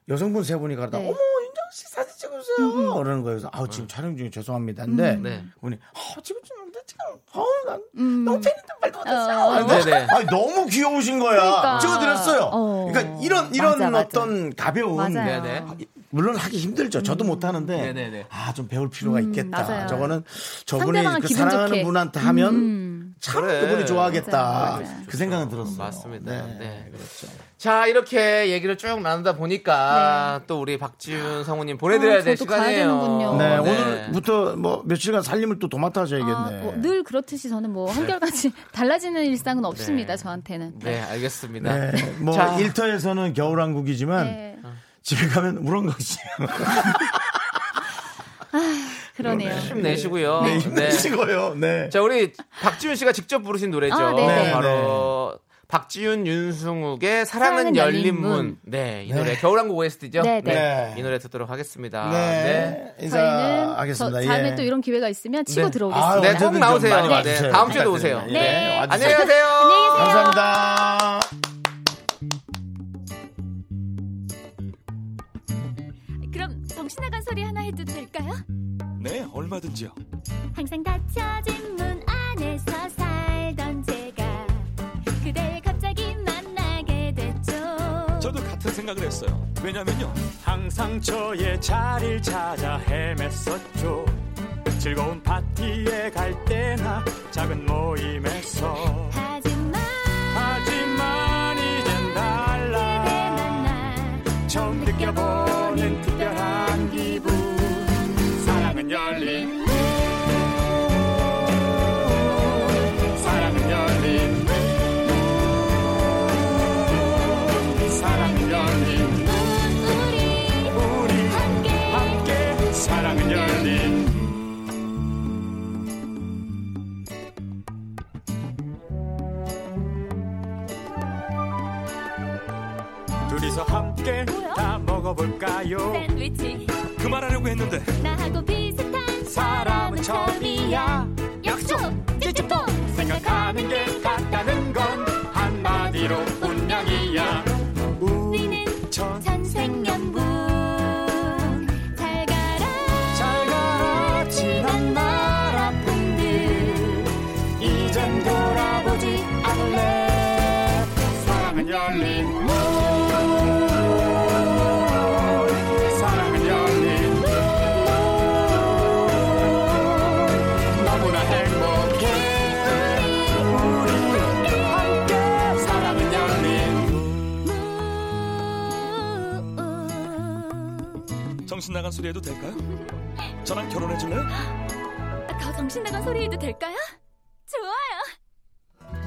여성분 세 분이 가다 네. 어머 윤정 씨 사진 찍으세요. 그러는 거예요. 그래서 아우 지금 촬영 중에 죄송합니다. 근데 네. 분이 어 지금 찍는데 지금 어우 난 음. 너무 팬인데 말도 어. 못했어요. 네네. 아니, 너무 귀여우신 거야. 그러니까. 찍어드렸어요. 어. 그러니까 이런 이런 맞아, 맞아. 어떤 가벼운 맞아요. 네네. 물론 하기 힘들죠. 저도 못 하는데. 아 좀 배울 필요가 있겠다. 음, 맞아요. 저거는 저분이 그 사랑하는 좋게. 분한테 하면 음. 참 그래. 그분이 좋아하겠다. 맞아요. 그 생각은 들었어요. 맞습니다. 네, 네. 그렇죠. 자, 이렇게 얘기를 쭉 나누다 보니까 또 우리 박지윤 성우님 보내드려야 아, 될 시간이에요. 네, 네. 오늘부터 뭐 며칠간 살림을 또 도맡아 하셔야겠네. 아, 뭐 늘 그렇듯이 저는 뭐 한결같이 [laughs] 달라지는 일상은 없습니다. 저한테는. 네, 알겠습니다. 네, 뭐 자. 일터에서는 겨울왕국이지만 네. 집에 가면 우렁각시. [laughs] 그러네요. 힘내시고요. 네, 네. 힘내시고요. 네. 자, 우리 박지윤 씨가 직접 부르신 노래죠. 아, 네네. 바로 박지윤, 윤승욱의 사랑은 사랑은 열린 문. 문. 네, 이 노래 겨울왕국 OST죠. 네, 네. 네. 이 노래 듣도록 하겠습니다. 네. 저희는 인사하겠습니다. 저 다음에 예. 또 이런 기회가 있으면 치고 네. 들어오겠습니다. 아유, 네, 꼭좀 나오세요. 많이 네. 다음 주에도 오세요. 네. 예, 와주세요. 안녕히 가세요. 감사합니다. 정신 나간 소리 하나 해도 될까요? 네, 얼마든지요. 항상 닫혀진 문 안에서 살던 제가 그댈 갑자기 만나게 됐죠 저도 같은 생각을 했어요. 왜냐면요. 항상 저의 자리를 찾아 헤맸었죠. 즐거운 파티에 갈 때나 작은 모임에서 하지만 하지만 볼까요? 샌드위치. 그 말하려고 했는데 나하고 비슷한 사람은 처음이야. 약속 찌찌뽕 생각하는 게 같다는 건 정신 나간 소리 해도 될까요? 저랑 결혼해 줄래요? 더 정신 나간 소리 해도 될까요? 좋아요.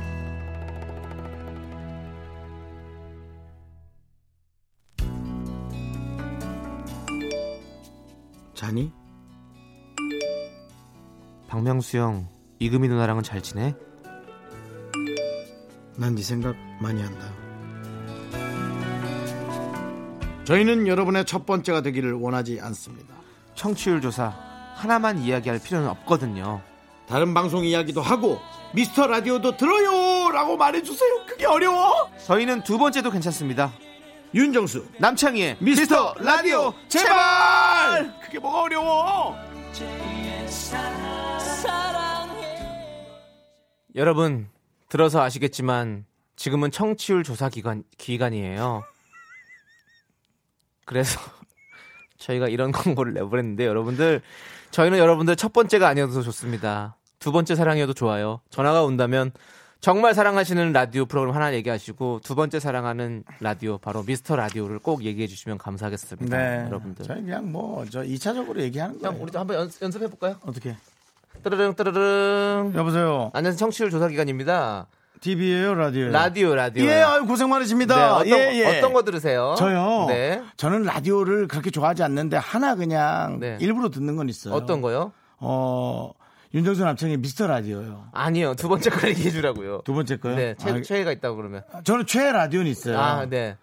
자니? 박명수 형, 이금희 누나랑은 잘 지내? 난 네 생각 많이 한다. 저희는 여러분의 첫 번째가 되기를 원하지 않습니다. 청취율 조사 하나만 이야기할 필요는 없거든요. 다른 방송 이야기도 하고 미스터 라디오도 들어요 라고 말해주세요. 그게 어려워? 저희는 두 번째도 괜찮습니다. 윤정수 남창희의 미스터 라디오 제발 그게 뭐가 어려워? 여러분 들어서 아시겠지만 지금은 청취율 조사 기간 기간이에요. 그래서 [laughs] 저희가 이런 [laughs] 광고를 내보냈는데 여러분들 저희는 여러분들 첫 번째가 아니어도 좋습니다. 두 번째 사랑이어도 좋아요. 전화가 온다면 정말 사랑하시는 라디오 프로그램 하나 얘기하시고 두 번째 사랑하는 라디오 바로 미스터 라디오를 꼭 얘기해 주시면 감사하겠습니다. 여러분들. 저희 그냥 뭐 저 2차적으로 얘기하는 거예요. 형 우리도 한번 연, 연습해 볼까요? 어떻게? 뜨르릉 뜨르릉. 여보세요. 안녕하세요. 청취율 조사 기간입니다. TV예요, 라디오요? 라디오 라디오. 예, 아유 고생 네, 많으십니다. 어떤, 예, 예. 어떤 거 들으세요? 저요. 네. 저는 라디오를 그렇게 좋아하지 않는데 하나 그냥 네. 일부러 듣는 건 있어요. 어떤 거요? 어 윤정수 남창의 미스터 라디오요. 아니요. 두 번째 거 얘기해 주라고요. 두 번째 거요? 네. 최, 아, 최애가 있다고 그러면. 저는 최애 라디오는 있어요. 아, 네.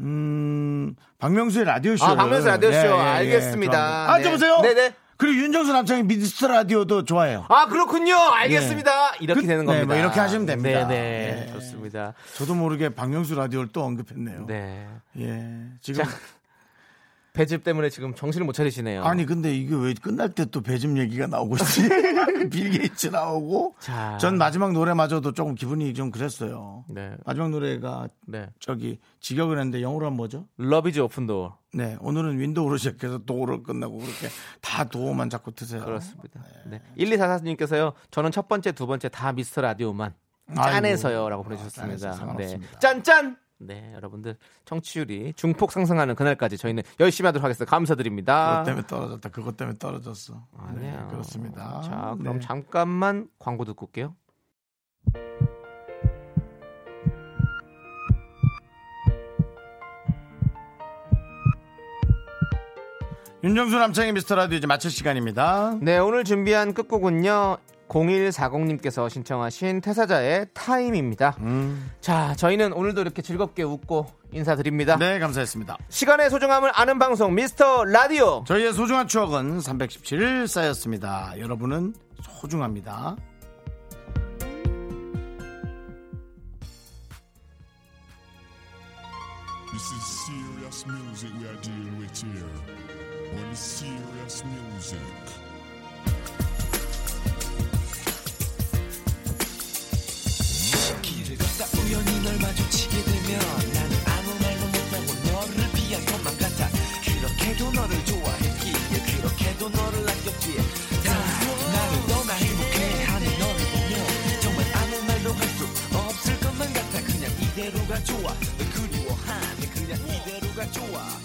음, 박명수의 라디오쇼. 아, 박명수 라디오쇼. 알겠습니다. 아, 네. 여보세요? 네네. 그리고 윤정수 남창의 미스터 라디오도 좋아해요. 아 그렇군요. 알겠습니다. 이렇게 그- 되는 네, 겁니다. 뭐 이렇게 하시면 됩니다. 네네. 네. 좋습니다. 저도 모르게 박명수 라디오를 또 언급했네요. 네. 예. 지금 배즙 때문에 지금 정신을 못 차리시네요. 아니 근데 이게 왜 끝날 때 또 배즙 얘기가 나오고 있지? [laughs] 빌 게이츠 나오고. 자. 전 마지막 노래마저도 조금 기분이 좀 그랬어요. 네. 마지막 노래가 네. 저기 직역을 했는데 영어로 하면 뭐죠? Love is open door. 네, 오늘은 window로 시작해서 door로 끝나고 그렇게 다 도어만 자꾸 트세요. 그렇습니다. 네. 1244님께서요. 저는 첫 번째, 두 번째 다 미스터 라디오만. 짠해서요라고 아, 보내주셨습니다. 짠해서 네. 짠짠. 네, 여러분들 청취율이 중폭 상승하는 그날까지 저희는 열심히 하도록 하겠습니다. 감사드립니다. 그것 때문에 떨어졌다. 그것 때문에 떨어졌어. 네, 아니에요. 그렇습니다. 자, 그럼 네. 잠깐만 광고 듣고 올게요. 윤정수 남창의 미스터 라디오 이제 마칠 시간입니다. 네, 오늘 준비한 끝곡은요. 0140님께서 신청하신 태사자의 타임입니다. 음. 자, 저희는 오늘도 이렇게 즐겁게 웃고 인사드립니다. 네, 감사했습니다. 시간의 소중함을 아는 방송 미스터 라디오. 저희의 소중한 추억은 317일 쌓였습니다. 여러분은 소중합니다. 즐겁다. 우연히 널 마주치게 되면 나는 아무 말도 못하고 너를 피할 것만 같아. 그렇게도 너를 좋아했기에 그렇게도 너를 아꼈기에 나는 너나 행복해. 하는 너를 보며 정말 아무 말도 할 수 없을 것만 같아. 그냥 이대로가 좋아. 그리워하네? 그냥 이대로가 좋아.